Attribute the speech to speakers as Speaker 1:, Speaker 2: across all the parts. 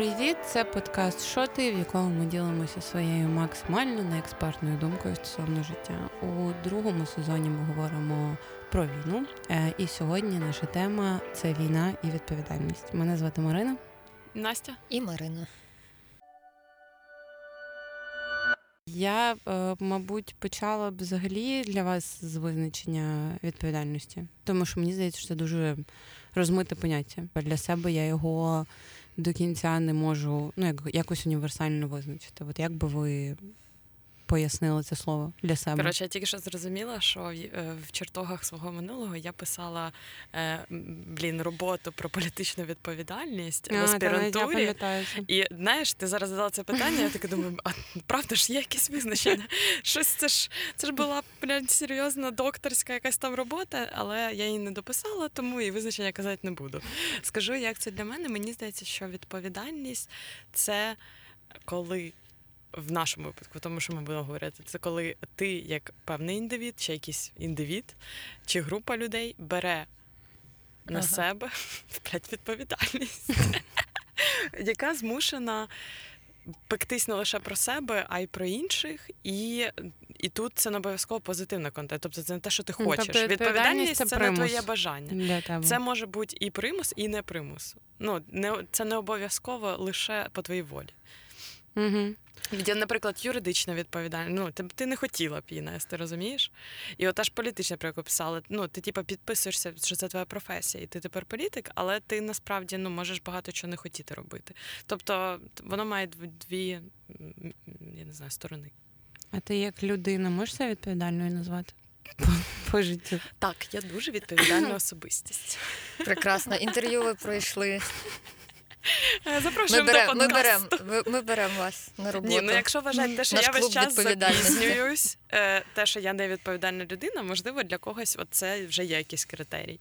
Speaker 1: Привіт, це подкаст Шоти, в якому ми ділимося своєю максимально неекспертною думкою стосовно життя. У другому сезоні ми говоримо про війну. Е, і сьогодні наша тема це війна і відповідальність. Мене звати Марина.
Speaker 2: Настя
Speaker 3: і Марина.
Speaker 1: Я, е, мабуть, почала б взагалі для вас з визначення відповідальності, тому що мені здається, що це дуже розмите поняття. Для себе я його до кінця не можу ну, як, якось універсально визначити. От як би ви пояснила це слово для себе.
Speaker 2: Коротше, я тільки що зрозуміла, що в, е, в чертогах свого минулого я писала е, блін роботу про політичну відповідальність а, в аспірантурі.
Speaker 1: Та,
Speaker 2: і знаєш, ти зараз задала це питання. Я таке думаю, а правда ж є якесь визначення? Щось це ж це ж була блядь, серйозна докторська якась там робота, але я її не дописала, тому і визначення казати не буду. Скажу, як це для мене. Мені здається, що відповідальність це коли в нашому випадку, тому що ми будемо говорити, це коли ти, як певний індивід, чи якийсь індивід, чи група людей бере на ага. себе блядь, відповідальність, яка змушена пектись не лише про себе, а й про інших. І і тут це не обов'язково позитивний контент. Тобто це не те, що ти хочеш. Тобто,
Speaker 1: відповідальність це,
Speaker 2: це
Speaker 1: не
Speaker 2: твоє бажання. Це може бути і примус, і не примус. Ну, не, Це не обов'язково лише по твоїй волі.
Speaker 1: Угу.
Speaker 2: Я, наприклад, юридична відповідальність. Ну, ти ти не хотіла б її нести, розумієш? І от аж політичне про яку писали. Ну, ти типу, підписуєшся, що це твоя професія, і ти тепер політик, але ти насправді ну, можеш багато чого не хотіти робити. Тобто воно має дві, я не знаю, сторони.
Speaker 1: А ти як людина можеш себе відповідальною назвати? По, по життю.
Speaker 2: Так, я дуже відповідальна особистість.
Speaker 3: Прекрасно. Інтерв'ю ви пройшли.
Speaker 2: Запрошуємо ми
Speaker 3: до подкасту. Ми беремо ми берем вас на роботу.
Speaker 2: Ні, ну Якщо вважати те, що Наш я весь час запізнююсь, е, те, що я не відповідальна людина, можливо, для когось це вже є якийсь критерій.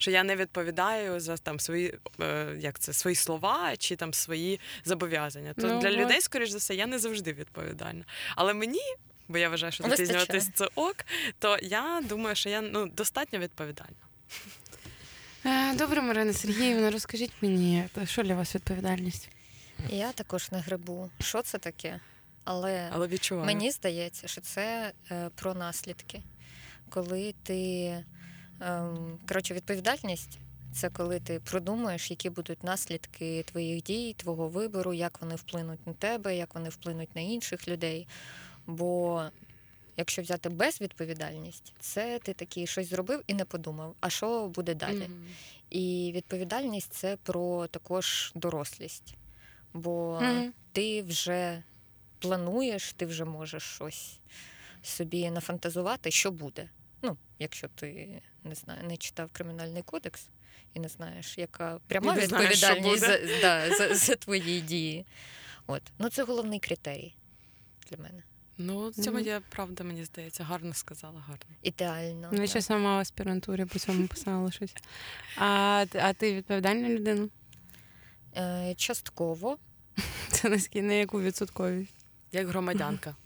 Speaker 2: Що я не відповідаю за там свої е, як це свої слова чи там свої зобов'язання. То ну, для от. людей, скоріш за все, я не завжди відповідальна. Але мені, бо я вважаю, що запізнюватись це ок, то я думаю, що я ну достатньо відповідальна.
Speaker 1: Е, добре, Марина Сергіївна, розкажіть мені, що для вас відповідальність?
Speaker 3: Я також не грибу. Що це таке? Але,
Speaker 2: Але відчуваю.
Speaker 3: мені здається, що це е, про наслідки. Коли ти е, коротше, відповідальність це коли ти продумаєш, які будуть наслідки твоїх дій, твого вибору, як вони вплинуть на тебе, як вони вплинуть на інших людей. Бо Якщо взяти безвідповідальність, це ти такий щось зробив і не подумав, а що буде далі. Mm-hmm. І відповідальність це про також дорослість, бо mm-hmm. ти вже плануєш, ти вже можеш щось собі нафантазувати, що буде. Ну, якщо ти не знаю, не читав кримінальний кодекс і не знаєш, яка пряма
Speaker 2: не
Speaker 3: відповідальність знаєш, за, да, за, за твої дії. От. Ну, це головний критерій для мене.
Speaker 2: Ну, це моя правда, мені здається, гарно сказала, гарно.
Speaker 3: Ідеально.
Speaker 1: Ну, ще сама в аспірантурі по цьому писала щось. А а ти відповідальна людина?
Speaker 3: Е, Частково.
Speaker 1: Це наскільки на яку відсотковість?
Speaker 2: Як громадянка.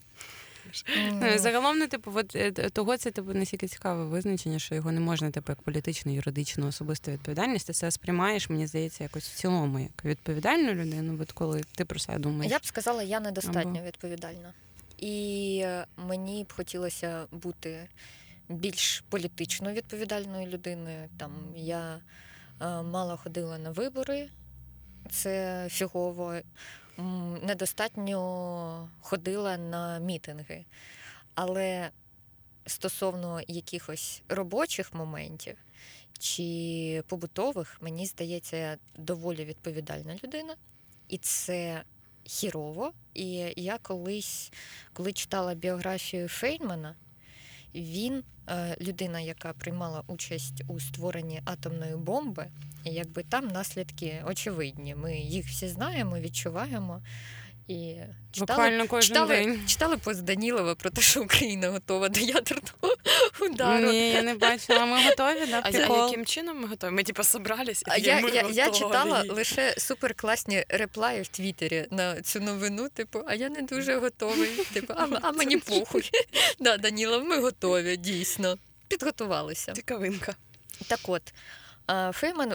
Speaker 1: Ну, Загалом, не типу, от е, того це типу настільки цікаве визначення, що його не можна, типу, як політичну, юридичну особисту відповідальність. Ти це сприймаєш, мені здається, якось в цілому, як відповідальну людину, от коли ти про себе думаєш.
Speaker 3: Я б сказала, я недостатньо Або... відповідальна. І мені б хотілося бути більш політично відповідальною людиною. Там я е, мало ходила на вибори, це фігово, недостатньо ходила на мітинги. Але стосовно якихось робочих моментів чи побутових, мені здається, я доволі відповідальна людина. І це хірово. І я колись, коли читала біографію Фейнмана, він е, людина, яка приймала участь у створенні атомної бомби, якби там наслідки очевидні. Ми їх всі знаємо, відчуваємо. І
Speaker 1: читали, кожен
Speaker 3: читали,
Speaker 1: день.
Speaker 3: читали пост Данілова про те, що Україна готова до ядерного удару.
Speaker 1: Ні, я не бачила. Ми готові, да,
Speaker 2: А яким чином ми готові? Ми типу собрались, і
Speaker 3: я,
Speaker 2: ми
Speaker 3: я,
Speaker 2: готові.
Speaker 3: я читала лише суперкласні реплаї в Твіттері на цю новину. Типу, а я не дуже готовий. Типу, а, а мені похуй. Да, Данілов, ми готові, дійсно. Підготувалися.
Speaker 2: Цікавинка.
Speaker 3: Так от. Фейман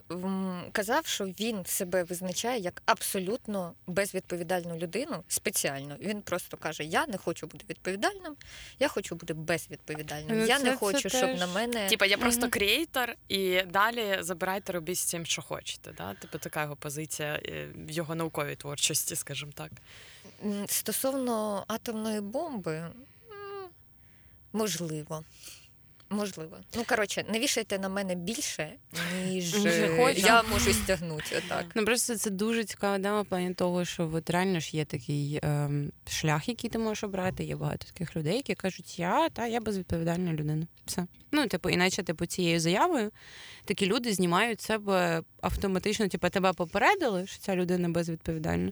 Speaker 3: казав, що він себе визначає як абсолютно безвідповідальну людину спеціально. Він просто каже: Я не хочу бути відповідальним, я хочу бути безвідповідальним.
Speaker 1: Ну,
Speaker 3: я
Speaker 1: це-
Speaker 3: не
Speaker 1: це
Speaker 3: хочу, щоб
Speaker 1: теж-
Speaker 3: на мене
Speaker 2: Типа, я просто креатор, і далі забирайте робіть з цим, що хочете. Да? Типу, така його позиція е, в його науковій творчості, скажімо так.
Speaker 3: Стосовно атомної бомби, можливо. Можливо. Ну, коротше, не вішайте на мене більше, ніж е, я можу стягнути. Отак.
Speaker 1: Ну просто це дуже цікава в плані того, що от реально ж є такий ем, шлях, який ти можеш обрати. Є багато таких людей, які кажуть, я та я безвідповідальна людина. Все. Ну, типу, іначе, типу, цією заявою такі люди знімають себе автоматично, типу, тебе попередили, що ця людина безвідповідальна.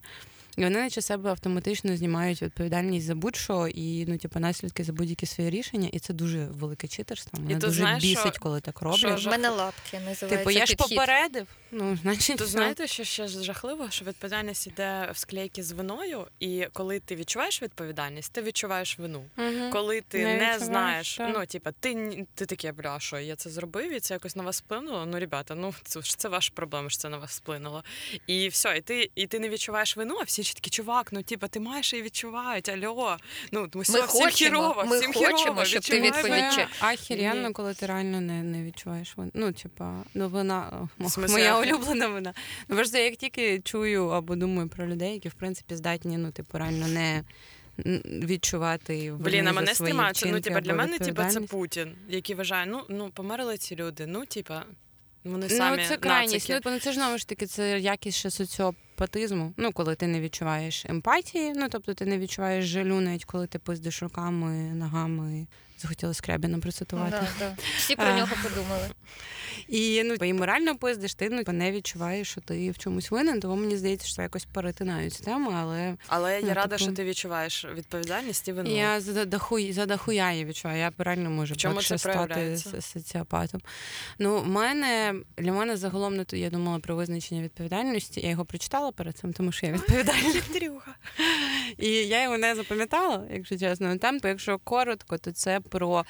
Speaker 1: І вони наче себе автоматично знімають відповідальність за будь-що і ну, типу, наслідки за будь-які свої рішення, і це дуже велике читерство. Мене дуже
Speaker 2: знаєш,
Speaker 1: бісить,
Speaker 2: що-
Speaker 1: коли так
Speaker 2: що
Speaker 1: роблять.
Speaker 2: ж-
Speaker 3: мене лапки називається
Speaker 1: Типу, я ж
Speaker 3: підхід.
Speaker 1: попередив. Ну, значить,
Speaker 2: То знаєте, що ще жахливо, що відповідальність іде в склейки з виною, і коли ти відчуваєш відповідальність, ти відчуваєш вину.
Speaker 1: Мгм.
Speaker 2: Коли ти
Speaker 1: Не
Speaker 2: не, знаєш,
Speaker 1: так.
Speaker 2: ну типа, ти ти таке, бля, що я це зробив, і це якось на вас вплинуло. Ну, ребята, ну це ж це ваша проблема, що це на вас вплинуло. І все, і ти, і ти не відчуваєш вину, а всі ж такі, чувак, ну типа, ти маєш і відчувають. Альо, ну все, всім
Speaker 3: хочемо,
Speaker 2: хірово,
Speaker 3: ми
Speaker 2: всім
Speaker 3: хочемо,
Speaker 2: хірово,
Speaker 3: щоб ти відповідь-
Speaker 2: вину.
Speaker 1: Ахіренно, коли ти реально не, не відчуваєш вон- Ну, типа, ну вона моя улюблена вона. Ну просто як тільки чую або думаю про людей, які в принципі здатні, ну, типу, реально не відчувати
Speaker 2: Блін, а мене
Speaker 1: свої.
Speaker 2: Ну, типа, для мене, типа, це. Путін, який вважає, ну, ну померли ці люди. Ну, типа, вони самі Ну,
Speaker 1: це крайність.
Speaker 2: нацики.
Speaker 1: Ну, ну, це ж знову ж таки, це якість ще соціопатизму. Ну, коли ти не відчуваєш емпатії, ну тобто ти не відчуваєш жалю, навіть коли ти пиздиш руками, ногами. Захотіла Скрябіна процитувати.
Speaker 3: Да, да. Всі про нього подумали.
Speaker 1: І ну і морально пиздиш, ти ну не відчуваєш, що ти в чомусь винен, тому мені здається, що якось перетинаються теми, але
Speaker 2: Але я
Speaker 1: Ну,
Speaker 2: рада,
Speaker 1: типу-
Speaker 2: що ти відчуваєш відповідальність і вину.
Speaker 1: я за дахуй за дахуя її відчуваю. Я реально можу
Speaker 2: чому це
Speaker 1: стати соціопатом. Ну, в мене для мене загалом не то я думала про визначення відповідальності. Я його прочитала перед цим, тому що я відповідальна. І я його не запам'ятала, якщо чесно. Там, якщо коротко, то це про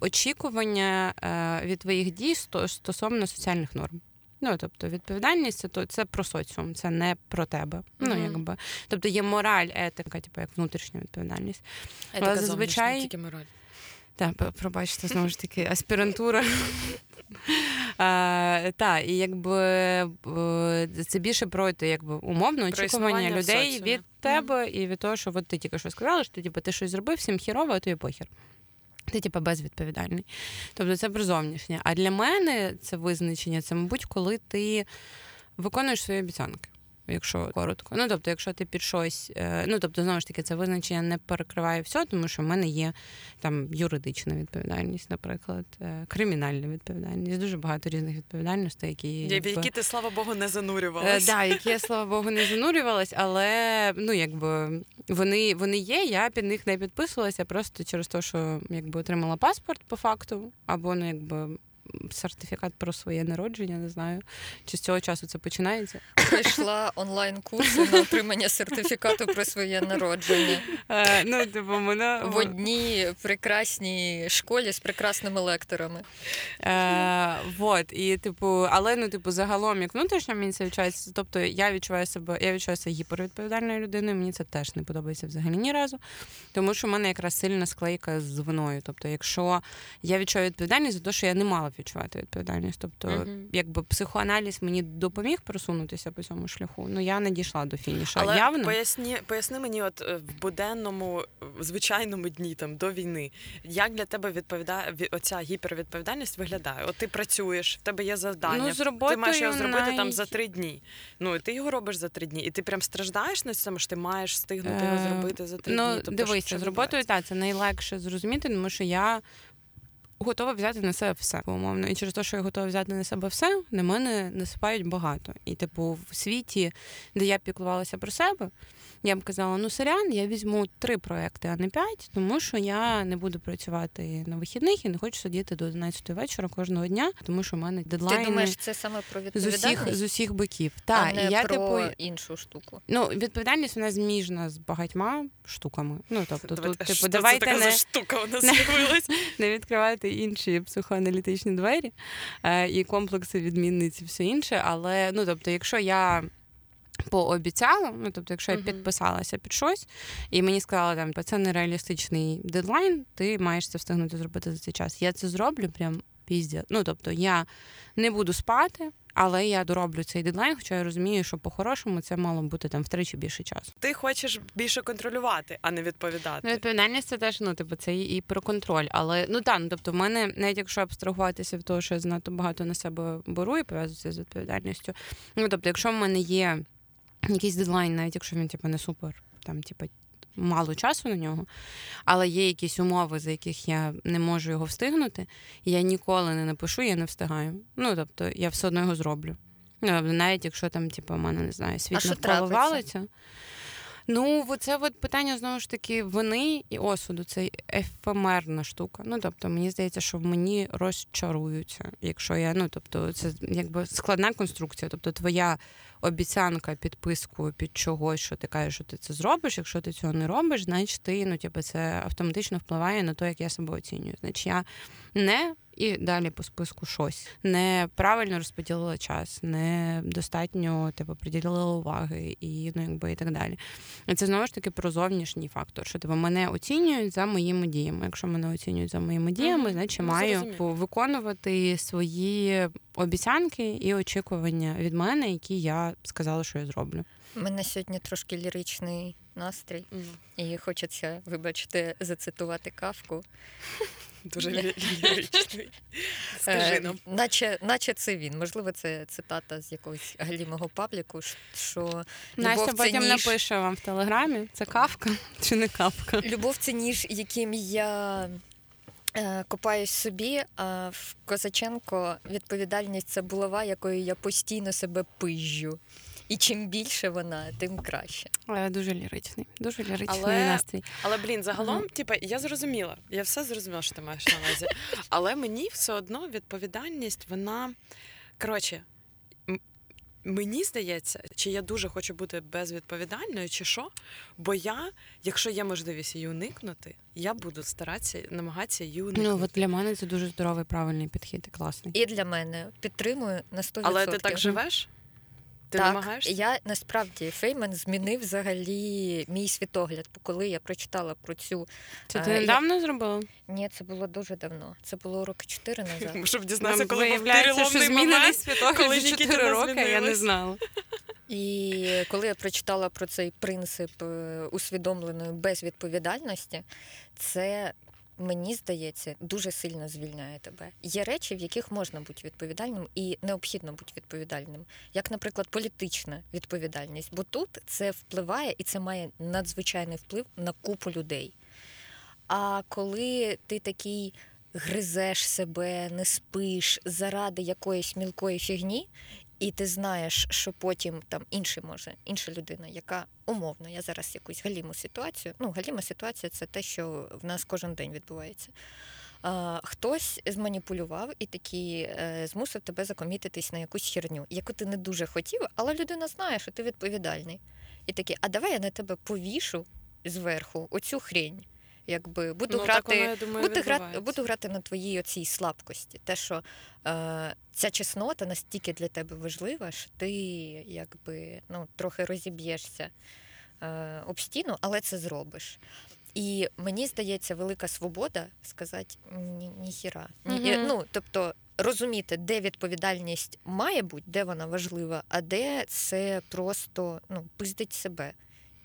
Speaker 1: очікування е, від твоїх дій стосовно соціальних норм. Ну, тобто, відповідальність це то це про соціум, це не про тебе. Ну,
Speaker 2: Мгм.
Speaker 1: якби. Тобто є мораль, етика, типу як внутрішня відповідальність.
Speaker 2: Етика
Speaker 1: зазвичай-
Speaker 2: зовнішня, тільки мораль.
Speaker 1: Так, пробачте, знову ж таки, аспірантура. А, та, і якби це більше про те, якби умовно очікування людей від тебе і від того, що от ти тільки що сказала, що типу, ти щось зробив, всім хірово, а тобі похір. Ти, типу, безвідповідальний. Тобто це про зовнішнє. А для мене це визначення, це, мабуть, коли ти виконуєш свої обіцянки. Якщо коротко. Ну тобто, якщо ти під щось, е, ну тобто, знову ж таки, це визначення не перекриває все, тому що в мене є там юридична відповідальність, наприклад, е, кримінальна відповідальність, дуже багато різних відповідальностей, які якби,
Speaker 2: які ти, слава Богу, не
Speaker 1: Е,
Speaker 2: занурювалась.
Speaker 1: да, які я, слава Богу, не занурювалась, але ну якби вони, вони є. Я під них не підписувалася просто через те, що якби отримала паспорт по факту, або ну якби. Сертифікат про своє народження, не знаю, чи з цього часу це починається.
Speaker 3: Пройшла онлайн-курси на отримання сертифікату про своє народження
Speaker 1: Е, ну, типу, мене
Speaker 3: в одній прекрасній школі з прекрасними лекторами.
Speaker 1: Е, вот, і типу, але ну, типу, загалом, як внутрішньо мені це відчувається. Тобто я відчуваю себе, я відчуваю себе гіпервідповідальною людиною. Мені це теж не подобається взагалі ні разу. Тому що в мене якраз сильна склейка з виною. Тобто, якщо я відчуваю відповідальність за те, що я не мала відчувати відповідальність. Тобто,
Speaker 2: Мгм.
Speaker 1: якби психоаналіз мені допоміг просунутися по цьому шляху, ну я не дійшла до фініша.
Speaker 2: Але
Speaker 1: Явно.
Speaker 2: поясні, поясни мені, от е, в буденному, в звичайному дні там до війни, як для тебе відповідає оця гіпервідповідальність виглядає? От ти працюєш, в тебе є завдання,
Speaker 1: Ну, з
Speaker 2: ти маєш його зробити там за три дні. Ну і ти його робиш за три дні, і ти прям страждаєш на цьому, що ти маєш встигнути його
Speaker 1: Е,
Speaker 2: зробити за три
Speaker 1: ну,
Speaker 2: дні. Тобто,
Speaker 1: дивися,
Speaker 2: що
Speaker 1: з роботою так, це найлегше зрозуміти, тому що я готова взяти на себе все умовно. І через те, що я готова взяти на себе все, на мене насипають багато. І, типу, в світі, де я піклувалася про себе, я б казала: ну, сорян, я візьму три проекти, а не п'ять, тому що я не буду працювати на вихідних і не хочу сидіти до 11 вечора кожного дня, тому що в мене дедлайни
Speaker 3: Ти думаєш, це саме про
Speaker 1: з усіх з усіх боків.
Speaker 3: а
Speaker 1: Так,
Speaker 3: не
Speaker 1: і я
Speaker 3: про
Speaker 1: типу.
Speaker 3: іншу штуку.
Speaker 1: Ну, відповідальність вона зміжна з багатьма штуками. Ну, тобто, тут,
Speaker 2: а
Speaker 1: типу,
Speaker 2: це
Speaker 1: давайте
Speaker 2: така
Speaker 1: не,
Speaker 2: за штука у нас з'явилась.
Speaker 1: не відкривати відкривати інші психоаналітичні двері е, і комплекси відмінниці, все інше. Але ну тобто, якщо я пообіцяла, ну тобто, якщо я підписалася під щось, і мені сказали, там це це нереалістичний дедлайн, ти маєш це встигнути зробити за цей час. Я це зроблю прям піздя. Ну тобто, я не буду спати. Але я дороблю цей дедлайн, хоча я розумію, що по-хорошому це мало бути там втричі більше часу.
Speaker 2: Ти хочеш більше контролювати, а не відповідати.
Speaker 1: Ну, відповідальність це теж ну, типу, це і про контроль. Але ну так, ну тобто, в мене, навіть якщо абстрагуватися від того, що я занадто багато на себе беру і пов'язується з відповідальністю. Ну тобто, якщо в мене є якийсь дедлайн, навіть якщо він типу, не супер, там, типу, мало часу на нього, але є якісь умови, за яких я не можу його встигнути, я ніколи не напишу, я не встигаю. Ну тобто, я все одно його зроблю. Ну, навіть якщо там, типу, в мене не знаю, світ
Speaker 3: що
Speaker 1: навколо
Speaker 3: трапиться?
Speaker 1: валиться. Ну, це от питання знову ж таки вини і осуду. Це ефемерна штука. Ну тобто, мені здається, що в мені розчаруються, якщо я ну тобто, це якби складна конструкція. Тобто, твоя обіцянка підписку під чогось, що ти кажеш, що ти це зробиш. Якщо ти цього не робиш, значить ти ну, типу, це автоматично впливає на те, як я себе оцінюю. Значить, я не і далі по списку щось неправильно розподілила час, недостатньо типу, приділила уваги і ну якби і так далі. І це знову ж таки про зовнішній фактор, що типу, мене оцінюють за моїми діями. Якщо мене оцінюють за моїми діями, значить
Speaker 2: Ну,
Speaker 1: маю
Speaker 2: зрозуміло.
Speaker 1: типу, виконувати свої обіцянки і очікування від мене, які я сказала, що я зроблю.
Speaker 3: У мене сьогодні трошки ліричний настрій,
Speaker 2: Мгм.
Speaker 3: і хочеться, вибачте, зацитувати кавку.
Speaker 2: Дуже ліричний. Скажи
Speaker 3: Е,
Speaker 2: нам.
Speaker 3: наче, наче це він. Можливо, це цитата з якогось галімого пабліку, що
Speaker 1: Настя потім
Speaker 3: ніж.
Speaker 1: напише вам в телеграмі: це кавка чи не кавка?
Speaker 3: Любов це ніж, яким я е, копаюсь собі, а в Козаченко відповідальність це булава, якою я постійно себе пижжу. І чим більше вона, тим краще.
Speaker 1: Е, Дуже ліричний, дуже ліричний
Speaker 2: Але-
Speaker 1: настрій.
Speaker 2: Але блін, загалом, типа, я зрозуміла, я все зрозуміла, що ти маєш на увазі. Але мені все одно відповідальність, вона коротше. Мені здається, чи я дуже хочу бути безвідповідальною, чи що. Бо я, якщо є можливість її уникнути, я буду старатися намагатися її уникнути.
Speaker 1: Ну от для мене це дуже здоровий, правильний підхід і класний.
Speaker 3: І для мене підтримую на 100%.
Speaker 2: Але ти так живеш? Ти
Speaker 3: так,
Speaker 2: намагаєшся?
Speaker 3: я насправді Феймен змінив взагалі мій світогляд. Коли я прочитала про цю
Speaker 1: Це
Speaker 3: Е,
Speaker 1: ти
Speaker 3: я-
Speaker 1: недавно зробила?
Speaker 3: ні, це було дуже давно. Це було роки чотири назад.
Speaker 2: Щоб дізнатися, коли
Speaker 1: виявляється, що
Speaker 2: момент.
Speaker 1: світогляд
Speaker 2: коли
Speaker 1: 4 роки, я не знала.
Speaker 3: І коли я прочитала про цей принцип е, усвідомленої безвідповідальності, це мені здається дуже сильно звільняє тебе. Є речі, в яких можна бути відповідальним і необхідно бути відповідальним, як, наприклад, політична відповідальність. Бо тут це впливає і це має надзвичайний вплив на купу людей. А коли ти такий гризеш себе, не спиш заради якоїсь мілкої фігні, і ти знаєш, що потім там інший може, інша людина, яка умовно, я зараз якусь галіму ситуацію. Ну, галіма ситуація це те, що в нас кожен день відбувається. А, хтось зманіпулював і такий е, змусив тебе закомітитись на якусь херню, яку ти не дуже хотів, але людина знає, що ти відповідальний. І такий, а давай я на тебе повішу зверху оцю хрень. Якби буду
Speaker 2: ну,
Speaker 3: грати
Speaker 2: воно, думаю,
Speaker 3: буду грати, буду грати на твоїй оцій слабкості. Те, що е, ця чеснота настільки для тебе важлива, що ти якби ну, трохи розіб'єшся е, об стіну, але це зробиш. І мені здається, велика свобода сказати ні, ніхіра. Ні,
Speaker 1: Мгм.
Speaker 3: ну, тобто розуміти, де відповідальність має бути, де вона важлива, а де це просто ну, пиздить себе.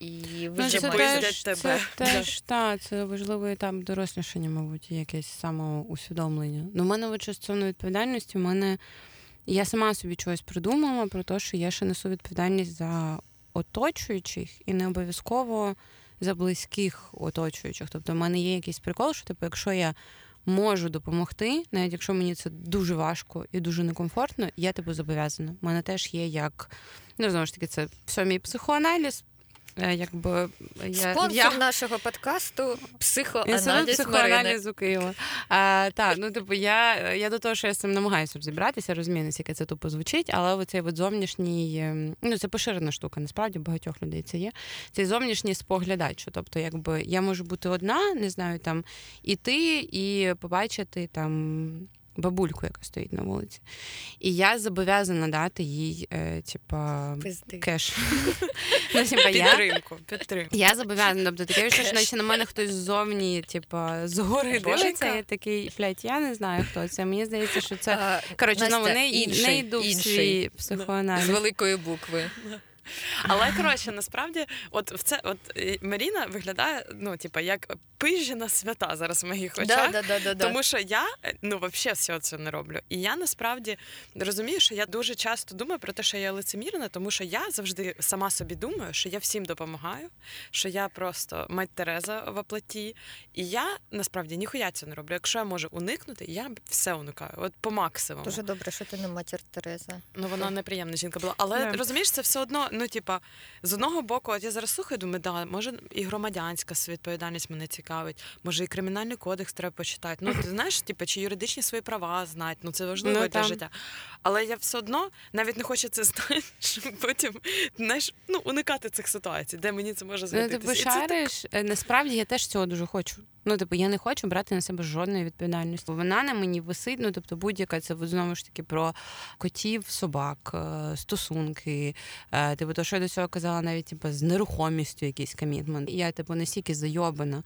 Speaker 3: І
Speaker 1: Ну, це теж,
Speaker 2: тебе.
Speaker 1: це теж та, це важливий етап дорослішання, мабуть, якесь самоусвідомлення. Ну, в мене от що стосовно відповідальності, в мене я сама собі чогось придумала про те, що я ще несу відповідальність за оточуючих і не обов'язково за близьких оточуючих. Тобто, в мене є якийсь прикол, що типу, якщо я можу допомогти, навіть якщо мені це дуже важко і дуже некомфортно, я типу зобов'язана. У мене теж є як ну знову ж таки, це все мій психоаналіз. Е, якби я,
Speaker 3: Спонсор
Speaker 1: я...
Speaker 3: нашого подкасту психоаналіз Марини.
Speaker 1: психоаналізу Києва. А, так, ну типу, я, я до того, що я з цим намагаюся розібратися, розумію, наскільки це тупо звучить, але оцей от зовнішній, ем, ну це поширена штука, насправді багатьох людей це є. Цей зовнішній споглядач. Тобто, якби я можу бути одна, не знаю, там іти і побачити там. Бабульку, яка стоїть на вулиці. І я зобов'язана дати їй, е, типа, кеш. Ну, типа, я,
Speaker 2: Підтримку, підтримку.
Speaker 1: я зобов'язана, тобто таке відчуття, що наче на мене хтось ззовні, типа, згори дивиться, я такий, блядь, я не знаю, хто це. Мені здається, що це. Коротше, ну
Speaker 3: Настя,
Speaker 1: не,
Speaker 3: інший,
Speaker 1: не йду в
Speaker 3: інший.
Speaker 1: свій
Speaker 3: З великої букви.
Speaker 2: Але коротше, насправді, от в це, от Маріна виглядає, ну, типа, як пижена свята зараз в моїх очах.
Speaker 3: Да, да, да, да.
Speaker 2: Тому що я ну взагалі всього цього не роблю. І я насправді розумію, що я дуже часто думаю про те, що я лицемірна, тому що я завжди сама собі думаю, що я всім допомагаю, що я просто мать Тереза в оплаті. І я насправді ніхуя цього не роблю. Якщо я можу уникнути, я все уникаю. От по максимуму.
Speaker 3: Дуже добре, що ти не матір Тереза.
Speaker 2: Ну, вона неприємна жінка була. Але
Speaker 1: Да.
Speaker 2: розумієш, це все одно, ну, типа, з одного боку, от я зараз слухаю, думаю, да, може і громадянська відповідальність мене цікавить, може і кримінальний кодекс треба почитати. Ну, ти знаєш, типа, чи юридичні свої права знати, ну це важливо
Speaker 1: Ну,
Speaker 2: для
Speaker 1: там.
Speaker 2: життя. Але я все одно навіть не хочу це знати, щоб потім знаєш, ну, уникати цих ситуацій, де мені це може
Speaker 1: Ну,
Speaker 2: згодитися.
Speaker 1: типу,
Speaker 2: І це
Speaker 1: шариш, е, насправді я теж цього дуже хочу. Ну, типу, я не хочу брати на себе жодної відповідальності. Вона на мені висить, ну тобто будь-яка це знову ж таки про котів, собак, е, стосунки. е, Типу, то, що я до цього казала, навіть типу, з нерухомістю якийсь комітмент. Я типу настільки зайобана.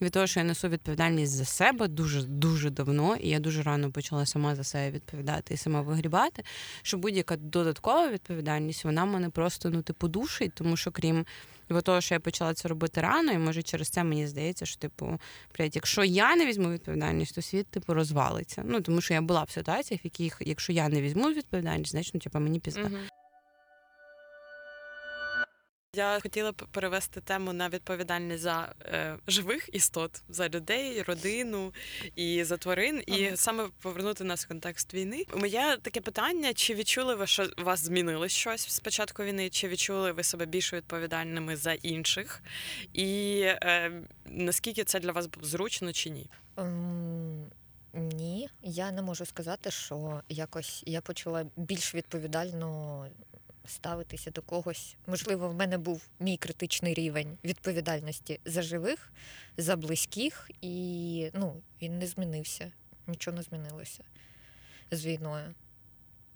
Speaker 1: Від того, що я несу відповідальність за себе дуже дуже давно, і я дуже рано почала сама за себе відповідати і сама вигрібати, що будь-яка додаткова відповідальність вона мене просто ну типу душить, тому що крім бо того, що я почала це робити рано, і може через це мені здається, що типу, блядь, якщо я не візьму відповідальність, то світ типу розвалиться. Ну тому що я була в ситуаціях, в яких, якщо я не візьму відповідальність, значить ну, типу, мені пізда.
Speaker 2: Мгм. Я хотіла б перевести тему на відповідальність за е, живих істот, за людей, родину і за тварин, і
Speaker 3: Ага.
Speaker 2: саме повернути нас в контекст війни. Моє таке питання: чи відчули ви, що у вас змінилось щось з початку війни? Чи відчули ви себе більш відповідальними за інших? І е, наскільки це для вас було зручно чи ні?
Speaker 3: Ем, Ні, я не можу сказати, що якось я почала більш відповідально ставитися до когось. Можливо, в мене був мій критичний рівень відповідальності за живих, за близьких, і ну, він не змінився. Нічого не змінилося з війною.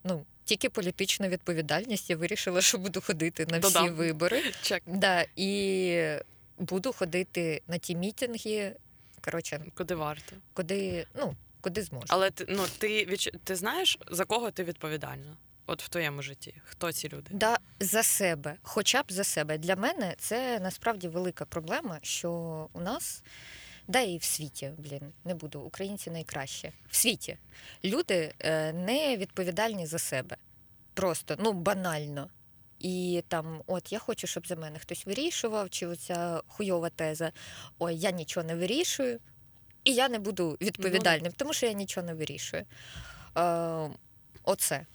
Speaker 3: Ну, тільки політична відповідальність. Я вирішила, що буду ходити на всі
Speaker 2: Додам.
Speaker 3: вибори.
Speaker 2: Чек,
Speaker 3: Да, і буду ходити на ті мітинги. Коротше,
Speaker 2: куди варто?
Speaker 3: куди, ну, куди зможу.
Speaker 2: Але ти ну ти ти знаєш за кого ти відповідальна? От в твоєму житті? Хто ці люди?
Speaker 3: Да, за себе, хоча б за себе. Для мене це насправді велика проблема, що у нас, да і в світі, блін, не буду, українці найкраще. В світі люди е, не відповідальні за себе. Просто, ну, банально. І там, от я хочу, щоб за мене хтось вирішував, чи оця хуйова теза: ой, я нічого не вирішую, і я не буду відповідальним, тому що я нічого не вирішую. Е, оце.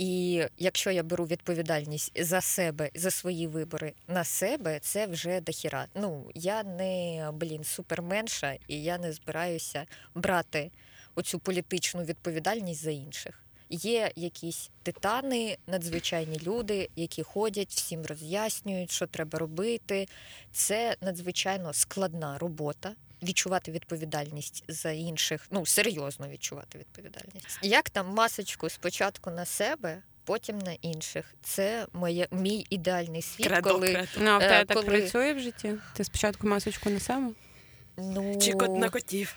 Speaker 3: І якщо я беру відповідальність за себе, за свої вибори на себе, це вже дохіра. Ну, я не блін, суперменша, і я не збираюся брати оцю політичну відповідальність за інших. Є якісь титани, надзвичайні люди, які ходять, всім роз'яснюють, що треба робити. Це надзвичайно складна робота. Відчувати відповідальність за інших, ну серйозно відчувати відповідальність. Як там масочку спочатку на себе, потім на інших. Це моє мій ідеальний світ,
Speaker 2: Кредо,
Speaker 3: коли
Speaker 2: кредо.
Speaker 1: Ну, а в
Speaker 3: Е,
Speaker 1: так
Speaker 3: коли-
Speaker 1: працює в житті? Ти спочатку масочку на себе?
Speaker 3: ну
Speaker 2: Чи кот на котів?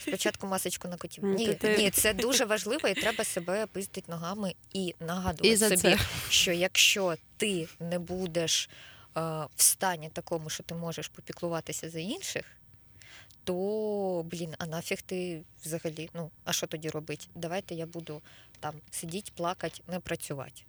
Speaker 3: спочатку масочку на котів.
Speaker 1: Ну,
Speaker 3: Ні,
Speaker 1: ти-
Speaker 3: ні, це дуже важливо, і треба себе пиздити ногами і нагадувати
Speaker 1: І за
Speaker 3: собі,
Speaker 1: це.
Speaker 3: що якщо ти не будеш е, в стані такому, що ти можеш попіклуватися за інших, то блін, а нафіг ти взагалі? Ну а що тоді робити? Давайте я буду там сидіти, плакати, не працювати.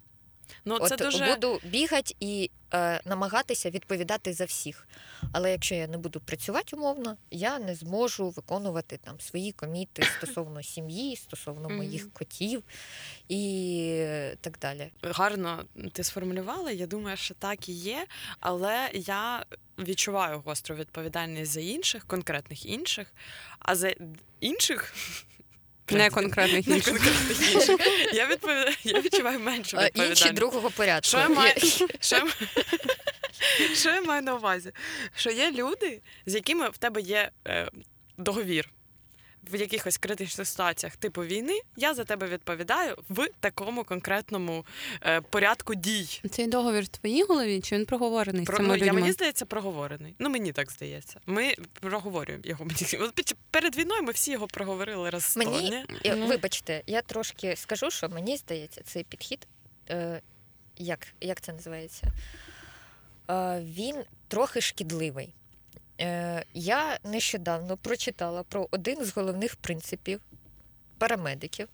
Speaker 2: Ну,
Speaker 3: От
Speaker 2: дуже
Speaker 3: буду бігати і е, намагатися відповідати за всіх. Але якщо я не буду працювати умовно, я не зможу виконувати там свої коміти стосовно сім'ї, стосовно моїх котів і так далі.
Speaker 2: гарно ти сформулювала. Я думаю, що так і є, але я відчуваю гостру відповідальність за інших, конкретних інших, а за інших.
Speaker 1: Не конкретних
Speaker 2: Не
Speaker 1: інших.
Speaker 2: конкретних інших. Я, відповідаю, я відчуваю меншу відповідальність.
Speaker 3: інші другого порядку.
Speaker 2: Що я маю, що, я, що я маю на увазі? Що є люди, з якими в тебе є е, договір в якихось критичних ситуаціях, типу війни, я за тебе відповідаю в такому конкретному е, порядку дій.
Speaker 1: Цей договір в твоїй голові чи він проговорений з цими
Speaker 2: ну, я, мені здається, проговорений. Ну, мені так здається. Ми проговорюємо його. Мені- Перед війною ми всі його проговорили раз сто,
Speaker 3: Мені,
Speaker 2: ні?
Speaker 1: Ну.
Speaker 3: вибачте, я трошки скажу, що мені здається, цей підхід, е, як, як це називається? Е, він трохи шкідливий. Е, я нещодавно прочитала про один з головних принципів парамедиків.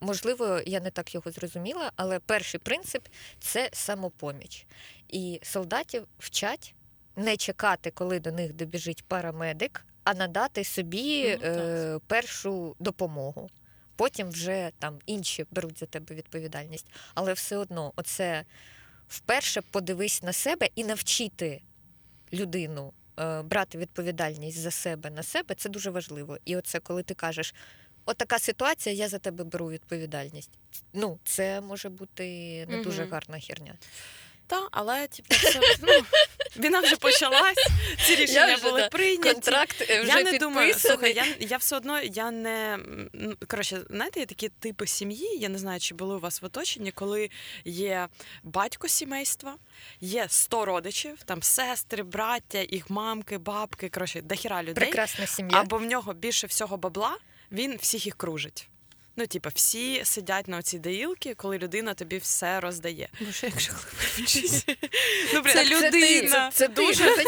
Speaker 3: Можливо, я не так його зрозуміла, але перший принцип це самопоміч. І солдатів вчать не чекати, коли до них добіжить парамедик, а надати собі
Speaker 2: Ну,
Speaker 3: е, першу допомогу. Потім вже там інші беруть за тебе відповідальність. Але все одно, оце вперше подивись на себе і навчити людину е, брати відповідальність за себе на себе, це дуже важливо. І оце, коли ти кажеш, от така ситуація, я за тебе беру відповідальність. Ну, це може бути не дуже гарна херня.
Speaker 2: Та, але типу, це, ну, війна вже почалась, ці рішення
Speaker 3: вже,
Speaker 2: були
Speaker 3: да,
Speaker 2: прийняті.
Speaker 3: Контракт е, вже
Speaker 2: я не думаю, слухай, я, я все одно я не коротше, знаєте, є такі типи сім'ї. Я не знаю, чи були у вас в оточенні, коли є батько сімейства, є 100 родичів, там сестри, браття, їх мамки, бабки, коротше, дохіра людей.
Speaker 3: Прекрасна сім'я.
Speaker 2: Або в нього більше всього бабла, він всіх їх кружить. Ну, типа, всі сидять на оцій доїлки, коли людина тобі все роздає.
Speaker 1: Боже, як жахливо.
Speaker 2: Ну,
Speaker 1: Це людина.
Speaker 3: це,
Speaker 2: Дуже-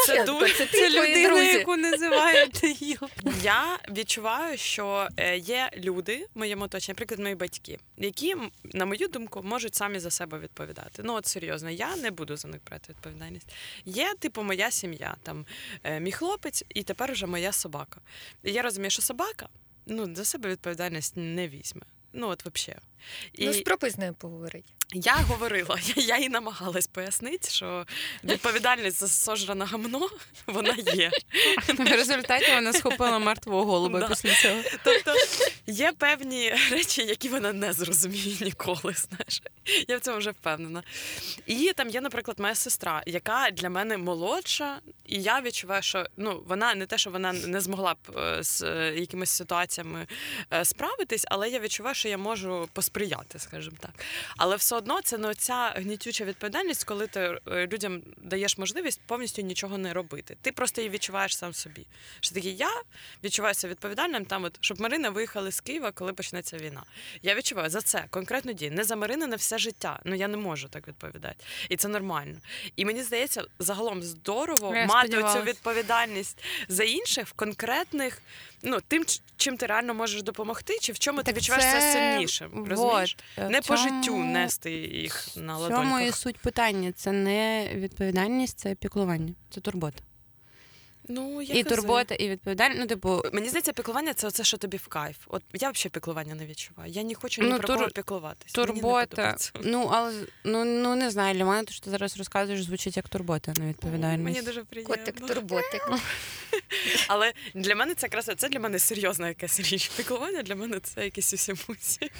Speaker 2: це
Speaker 1: людина, яку називають Даїл.
Speaker 2: Я відчуваю, що е, є люди в моєму оточенні, наприклад, мої батьки, які, на мою думку, можуть самі за себе відповідати. Ну, от серйозно, я не буду за них брати відповідальність. Є, типу, моя сім'я, там е, мій хлопець, і тепер вже моя собака. Я розумію, що собака ну, за себе відповідальність не візьме. Ну, от взагалі. І
Speaker 3: Ну, спробуй з нею поговорити.
Speaker 2: я говорила, я, їй намагалась пояснити, що відповідальність за сожране гамно вона є.
Speaker 1: В результаті вона схопила мертвого голуба
Speaker 2: Да.
Speaker 1: після цього.
Speaker 2: Тобто є певні речі, які вона не зрозуміє ніколи. Знаєш, я в цьому вже впевнена. І там є, наприклад, моя сестра, яка для мене молодша, і я відчуваю, що ну вона не те, що вона не змогла б е, з е, якимись ситуаціями е, справитись, але я відчуваю, що я можу посприяти, скажімо так. Але все одно це не ця гнітюча відповідальність, коли ти е, людям даєш можливість повністю нічого не робити. Ти просто її відчуваєш сам собі. Що таке, я відчуваюся відповідальним там, от, щоб Марина виїхала з Києва, коли почнеться війна. Я відчуваю за це конкретну дію. Не за Марини на все життя. Ну я не можу так відповідати. І це нормально. І мені здається, загалом здорово
Speaker 1: Я
Speaker 2: мати цю відповідальність за інших в конкретних, ну тим, чим ти реально можеш допомогти, чи в чому ти
Speaker 1: Так
Speaker 2: відчуваєш
Speaker 1: це-
Speaker 2: сильнішим. Розумієш?
Speaker 1: Вот.
Speaker 2: Не
Speaker 1: В
Speaker 2: по життю нести їх на
Speaker 1: В цьому і суть питання. Це не відповідальність, це піклування, це турбота.
Speaker 2: Ну, я
Speaker 1: І
Speaker 2: кази.
Speaker 1: турбота, і відповідальність. Ну, типу,
Speaker 2: Мені здається, піклування це оце, що тобі в кайф. От я взагалі піклування не відчуваю. Я не хочу ні
Speaker 1: Ну,
Speaker 2: про
Speaker 1: тур-
Speaker 2: кого не
Speaker 1: турбота. Ну, але ну, ну не знаю, для мене те, що ти зараз розказуєш, звучить як турбота, а не відповідальність.
Speaker 2: Мені дуже приємно.
Speaker 3: Котик, турботик.
Speaker 2: Але для мене це якраз це для мене серйозна якась річ. Піклування для мене це якісь усімусі.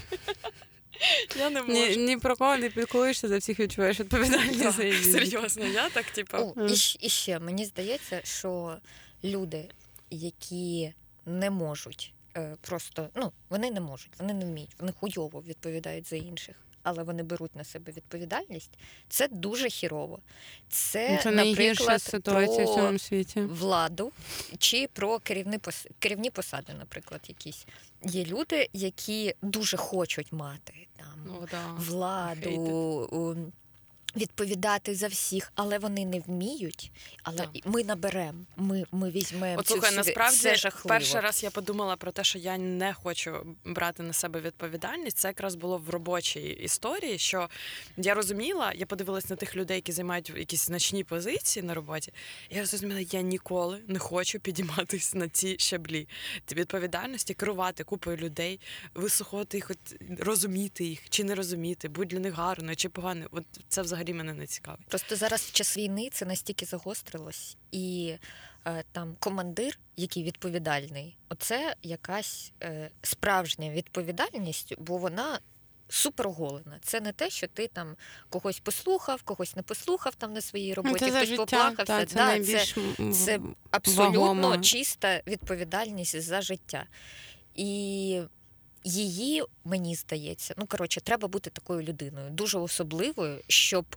Speaker 2: Я не можу.
Speaker 1: ні про кого не піклуєшся, за всіх відчуваєш відповідальність. за
Speaker 2: Так. Серйозно, я так, типа.
Speaker 3: О, і, щ- і ще мені здається, що люди, які не можуть е, просто, ну, вони не можуть, вони не вміють, вони хуйово відповідають за інших. Але вони беруть на себе відповідальність. Це дуже хірово. Це,
Speaker 1: Ну, Це найгірша
Speaker 3: наприклад,
Speaker 1: ситуація в
Speaker 3: про
Speaker 1: цьому світі.
Speaker 3: владу чи про керівні пос... керівні посади, наприклад, якісь. Є люди, які дуже хочуть мати там
Speaker 2: Ну, да.
Speaker 3: владу, відповідати за всіх, але вони не вміють. Але
Speaker 2: Так.
Speaker 3: ми наберемо, ми, ми візьмемо.
Speaker 2: От
Speaker 3: цю
Speaker 2: слухай, насправді
Speaker 3: це жахливо.
Speaker 2: перший раз я подумала про те, що я не хочу брати на себе відповідальність. Це якраз було в робочій історії. Що я розуміла, я подивилась на тих людей, які займають якісь значні позиції на роботі. Я зрозуміла, я ніколи не хочу підійматись на ці щаблі Ті відповідальності, керувати купою людей, вислухати їх, розуміти їх чи не розуміти, будь для них гарною чи поганою. От це взагалі мене не цікавить.
Speaker 3: Просто зараз в час війни це настільки загострилось, і е, там командир, який відповідальний, оце якась е, справжня відповідальність, бо вона супероголена. Це не те, що ти там когось послухав, когось не послухав там на своїй роботі,
Speaker 1: Ну, це
Speaker 3: хтось
Speaker 1: життя,
Speaker 3: поплакався.
Speaker 1: та, це
Speaker 3: Да,
Speaker 1: найбільш м,
Speaker 3: це абсолютно
Speaker 1: вагома.
Speaker 3: чиста відповідальність за життя. І її, мені здається, ну коротше, треба бути такою людиною, дуже особливою, щоб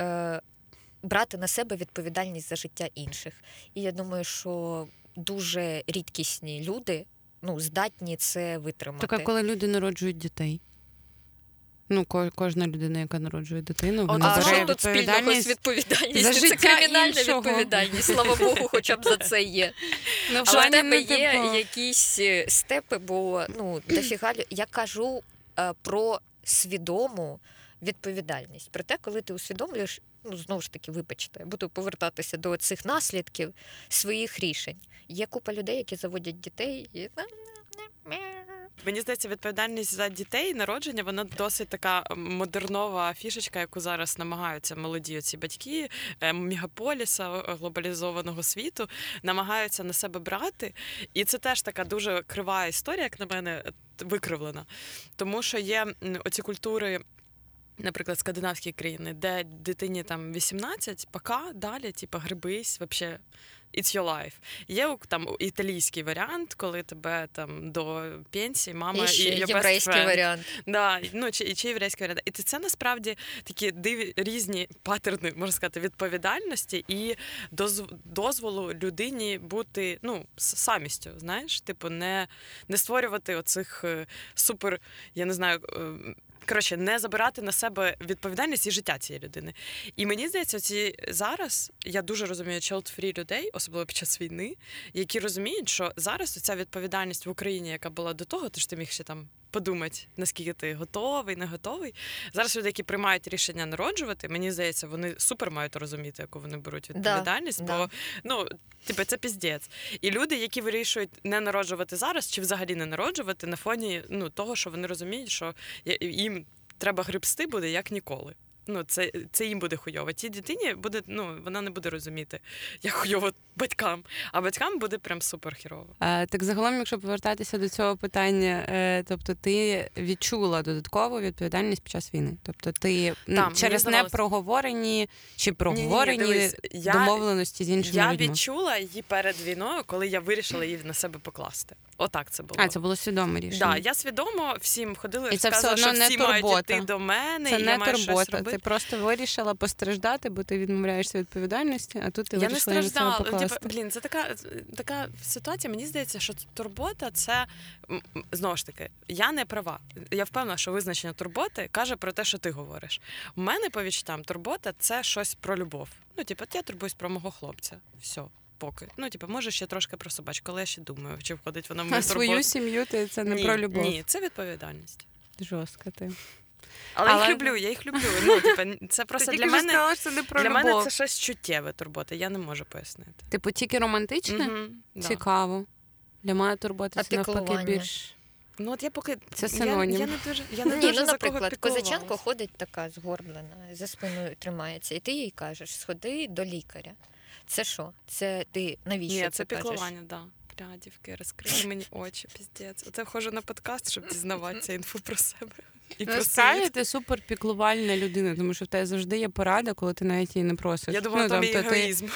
Speaker 3: е, брати на себе відповідальність за життя інших. І я думаю, що дуже рідкісні люди ну, здатні це витримати.
Speaker 1: Так, а коли люди народжують дітей. Ну, ко- кожна людина, яка народжує дитину, вона
Speaker 3: а що тут спільного з відповідальністю?
Speaker 1: за
Speaker 3: Це кримінальна
Speaker 1: іншого.
Speaker 3: відповідальність. Слава Богу, хоча б за це є.
Speaker 1: Ну,
Speaker 3: Але в тебе
Speaker 1: ну,
Speaker 3: є
Speaker 1: типу,
Speaker 3: якісь е, степи, бо ну дофіга я кажу е, про свідому відповідальність. Про те, коли ти усвідомлюєш, ну знову ж таки, вибачте, я буду повертатися до цих наслідків своїх рішень. Є купа людей, які заводять дітей і
Speaker 2: Мені здається, відповідальність за дітей, народження, вона досить така модернова фішечка, яку зараз намагаються молоді ці батьки е, мегаполіса е, глобалізованого світу, намагаються на себе брати. І це теж така дуже крива історія, як на мене, е, викривлена. Тому що є оці культури. Наприклад, скандинавські країни, де дитині там 18, пока далі, типу, грибись, вообще it's your life. Є там італійський варіант, коли тебе там до пенсії мама
Speaker 3: і ще
Speaker 2: your
Speaker 3: єврейський варіант.
Speaker 2: Да, ну чи, чи єврейський варіант. І це, це насправді такі див, різні патерни, можна сказати, відповідальності і доз, дозволу людині бути ну, самістю. Знаєш, типу, не, не створювати оцих е, супер, я не знаю. Коротше, не забирати на себе відповідальність і життя цієї людини. І мені здається, ці зараз я дуже розумію child-free людей, особливо під час війни, які розуміють, що зараз ця відповідальність в Україні, яка була до того, ти ж ти міг ще там подумати, наскільки ти готовий, не готовий. Зараз люди, які приймають рішення народжувати, мені здається, вони супер мають розуміти, яку вони беруть відповідальність,
Speaker 3: да.
Speaker 2: бо ну типу, це піздець. І люди, які вирішують не народжувати зараз, чи взагалі не народжувати на фоні ну того, що вони розуміють, що їм треба грибсти буде як ніколи. Ну, це, це їм буде хуйово. Тій дитині буде, ну, вона не буде розуміти, як хуйово батькам. А батькам буде прям супер хірово.
Speaker 1: Е, Так загалом, якщо повертатися до цього питання, е, тобто ти відчула додаткову відповідальність під час війни. Тобто ти м,
Speaker 2: Так, мені
Speaker 1: через
Speaker 2: здавалось-
Speaker 1: непроговорені чи проговорені
Speaker 2: дивись, я-
Speaker 1: домовленості з іншими
Speaker 2: Я
Speaker 1: людьми.
Speaker 2: відчула її перед війною, коли я вирішила її на себе покласти. Отак це було.
Speaker 1: А, це було свідоме рішення.
Speaker 2: Да, я свідомо всім ходила і
Speaker 1: це все
Speaker 2: сказала, що
Speaker 1: одно не
Speaker 2: всі мають
Speaker 1: турбота.
Speaker 2: йти до мене,
Speaker 1: Це
Speaker 2: і
Speaker 1: не
Speaker 2: я маю щось робити.
Speaker 1: Ти просто вирішила постраждати, бо ти відмовляєшся від відповідальності, а тут ти
Speaker 2: я не страждала. Типу, блін, це така, така ситуація. Мені здається, що турбота це знову ж таки, я не права. Я впевнена, що визначення турботи каже про те, що ти говориш. У мене по відчуттям турбота це щось про любов. Ну, типу, я турбуюсь про мого хлопця. Все. Поки. Ну, типу, може ще трошки про собачку, але я ще думаю, чи входить вона в
Speaker 1: А
Speaker 2: мою
Speaker 1: свою сім'ю ти це не
Speaker 2: ні,
Speaker 1: про любов.
Speaker 2: Ні, це відповідальність.
Speaker 1: Жорстко ти.
Speaker 2: Але, я
Speaker 1: Але-
Speaker 2: їх люблю, я їх люблю. Ну, типу, це просто
Speaker 1: Ти
Speaker 2: для мене.
Speaker 1: сказала, що це не про
Speaker 2: Для
Speaker 1: любов.
Speaker 2: мене це щось чуттєве турбота, я не можу пояснити.
Speaker 1: Типу, тільки романтичне?
Speaker 2: Да.
Speaker 1: Цікаво. Для мене турбота
Speaker 3: А
Speaker 1: це навпаки більш.
Speaker 2: Ну от я поки
Speaker 1: Це
Speaker 2: я-
Speaker 1: синонім.
Speaker 2: Я, не дуже я не
Speaker 3: Ні,
Speaker 2: дуже
Speaker 3: ну,
Speaker 2: за
Speaker 3: наприклад, козаченко ходить така згорблена, за спиною тримається, і ти їй кажеш, сходи до лікаря. Це що? Це ти навіщо
Speaker 2: Ні,
Speaker 3: це,
Speaker 2: піклування, да. Бля, дівки, розкрили мені очі, піздець. Оце вхожу на подкаст, щоб дізнаватися інфу про себе. І про
Speaker 1: Насправді ти супер піклувальна людина, тому що в тебе завжди є порада, коли ти навіть її не просиш.
Speaker 2: Я думала,
Speaker 1: ну,
Speaker 2: там мій
Speaker 1: тобто
Speaker 2: егоїзм.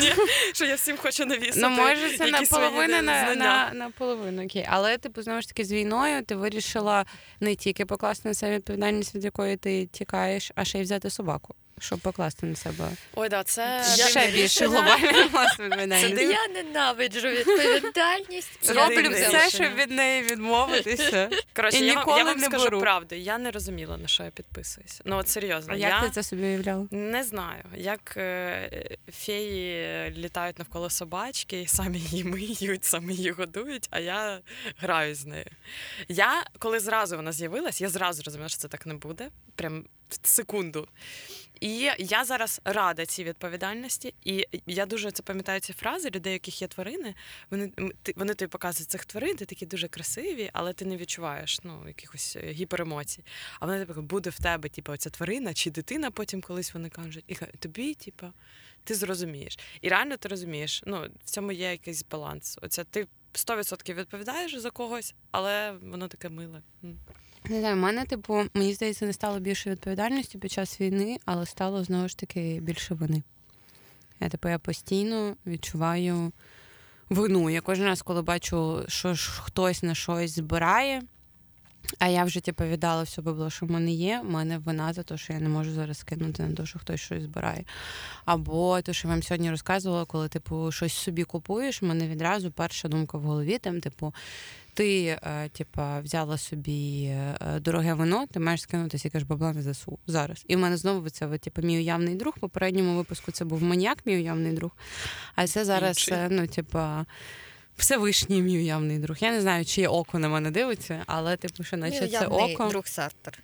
Speaker 2: Що я всім хочу навісити.
Speaker 1: Ну, може, це наполовину на,
Speaker 2: половину.
Speaker 1: на, половину. окей. Але типу, знову ж таки, з війною ти вирішила не тільки покласти на себе відповідальність, від якої ти тікаєш, а ще й взяти собаку. Щоб покласти на себе
Speaker 2: Ой, да, це
Speaker 1: ще більше відповідальність.
Speaker 3: Я ненавиджу відповідальність.
Speaker 1: Роблю все, щоб від неї відмовитися.
Speaker 2: Коротше, я,
Speaker 1: ніколи
Speaker 2: я вам
Speaker 1: не
Speaker 2: скажу правду. Я не розуміла, на що я підписуюсь. Ну, от серйозно,
Speaker 1: А як ти це собі уявляла?
Speaker 2: не знаю, як е, феї літають навколо собачки, і самі її миють, самі її годують, а я граю з нею. Я, коли зразу вона з'явилась, я зразу розуміла, що це так не буде. Прям в секунду. І я зараз рада цій відповідальності, і я дуже це пам'ятаю ці фрази людей, яких є тварини. Вони вони тобі показують цих тварин, ти такі дуже красиві, але ти не відчуваєш ну якихось е, гіперемоцій. А вони тобі буде в тебе, типу, оця тварина чи дитина, потім колись вони кажуть, і тобі, типу, ти зрозумієш. І реально ти розумієш. Ну, в цьому є якийсь баланс. Оце ти 100% відповідаєш за когось, але воно таке миле.
Speaker 1: Не знаю, в мене, типу, мені здається, не стало більше відповідальності під час війни, але стало знову ж таки більше вини. Я, типу, я постійно відчуваю вину. Я кожен раз, коли бачу, що ж хтось на щось збирає, а я вже типу, віддала все бабло, що в мене є. в мене вина за те, що я не можу зараз кинути на те, що хтось щось збирає. Або те, що я вам сьогодні розказувала, коли типу щось собі купуєш, в мене відразу перша думка в голові, там, типу, ти типа, взяла собі е, дороге вино, ти маєш скинути стільки ж бабла на ЗСУ зараз. І в мене знову це типу, мій уявний друг. В попередньому випуску це був маньяк, мій уявний друг. А це зараз,
Speaker 2: Інший.
Speaker 1: е, ну, типа. Всевишній мій уявний друг. Я не знаю, чи око на мене дивиться, але типу, що наче це
Speaker 3: уявний
Speaker 1: око.
Speaker 3: друг Сартер.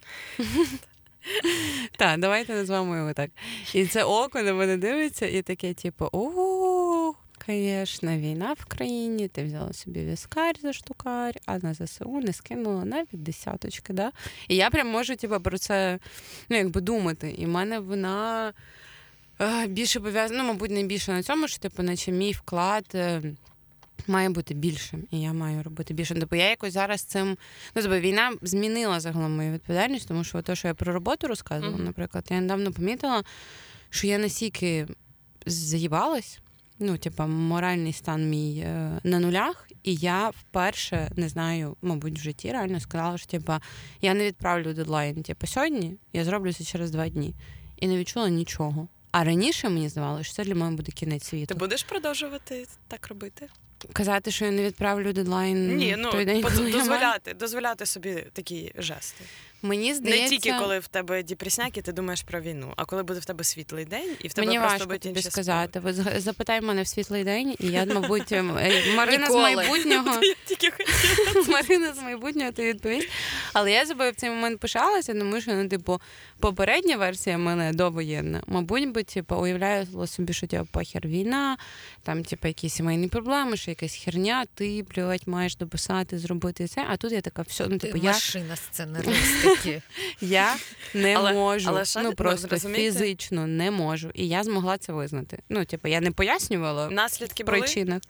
Speaker 1: Так, давайте назвемо його так. І це око на мене дивиться, і таке, типу, о, звісно, війна в країні, ти взяла собі віскар за штукар, а на ЗСУ не скинула навіть десяточки. Да? І я прям можу типу, про це ну, якби думати. І в мене вона е, більше пов'язана, ну, мабуть, не більше на цьому, що типу, наче мій вклад. Має бути більшим, і я маю робити більше. Тобто я якось зараз цим ну тобто війна змінила загалом мою відповідальність, тому що те, що я про роботу розказувала, наприклад, я недавно помітила, що я настільки заїбалась, ну, типа, моральний стан мій е, на нулях, і я вперше не знаю, мабуть, в житті реально сказала, що типа я не відправлю дедлайн, типу, сьогодні, я зроблю це через два дні. І не відчула нічого. А раніше мені здавалося, що це для мене буде кінець світу.
Speaker 2: Ти будеш продовжувати так робити?
Speaker 1: Казати, що я не відправлю дедлайн
Speaker 2: Ні, ну
Speaker 1: той день, коли я
Speaker 2: дозволяти, дозволяти собі такі жести.
Speaker 1: Мені здається,
Speaker 2: Не тільки коли в тебе діпресняк і ти думаєш про війну, а коли буде в тебе світлий день, і в тебе
Speaker 1: Мені
Speaker 2: просто
Speaker 1: важко
Speaker 2: будуть
Speaker 1: тобі
Speaker 2: інші
Speaker 1: сказати. Ви запитай мене в світлий день, і я, мабуть, ем, е, Марина з майбутнього.
Speaker 2: тільки.
Speaker 1: Марина з майбутнього ти відповість. Але я себе в цей момент пишалася, тому що ну, типу, попередня версія мене довоєнна. Мабуть, би, типу, уявляла собі, що типу, похер війна, там, типу, якісь сімейні проблеми, що якась херня, ти блядь, маєш дописати, зробити це. А тут я така, все, ну
Speaker 3: Ти
Speaker 1: типу, я,
Speaker 3: машина сценаристики.
Speaker 1: я не
Speaker 2: Але-
Speaker 1: можу.
Speaker 2: але ще,
Speaker 1: ну
Speaker 2: ну,
Speaker 1: просто
Speaker 2: розумієте?
Speaker 1: фізично не можу. І я змогла це визнати. Ну, типу, я не пояснювала
Speaker 2: Наслідки були?
Speaker 1: причинах.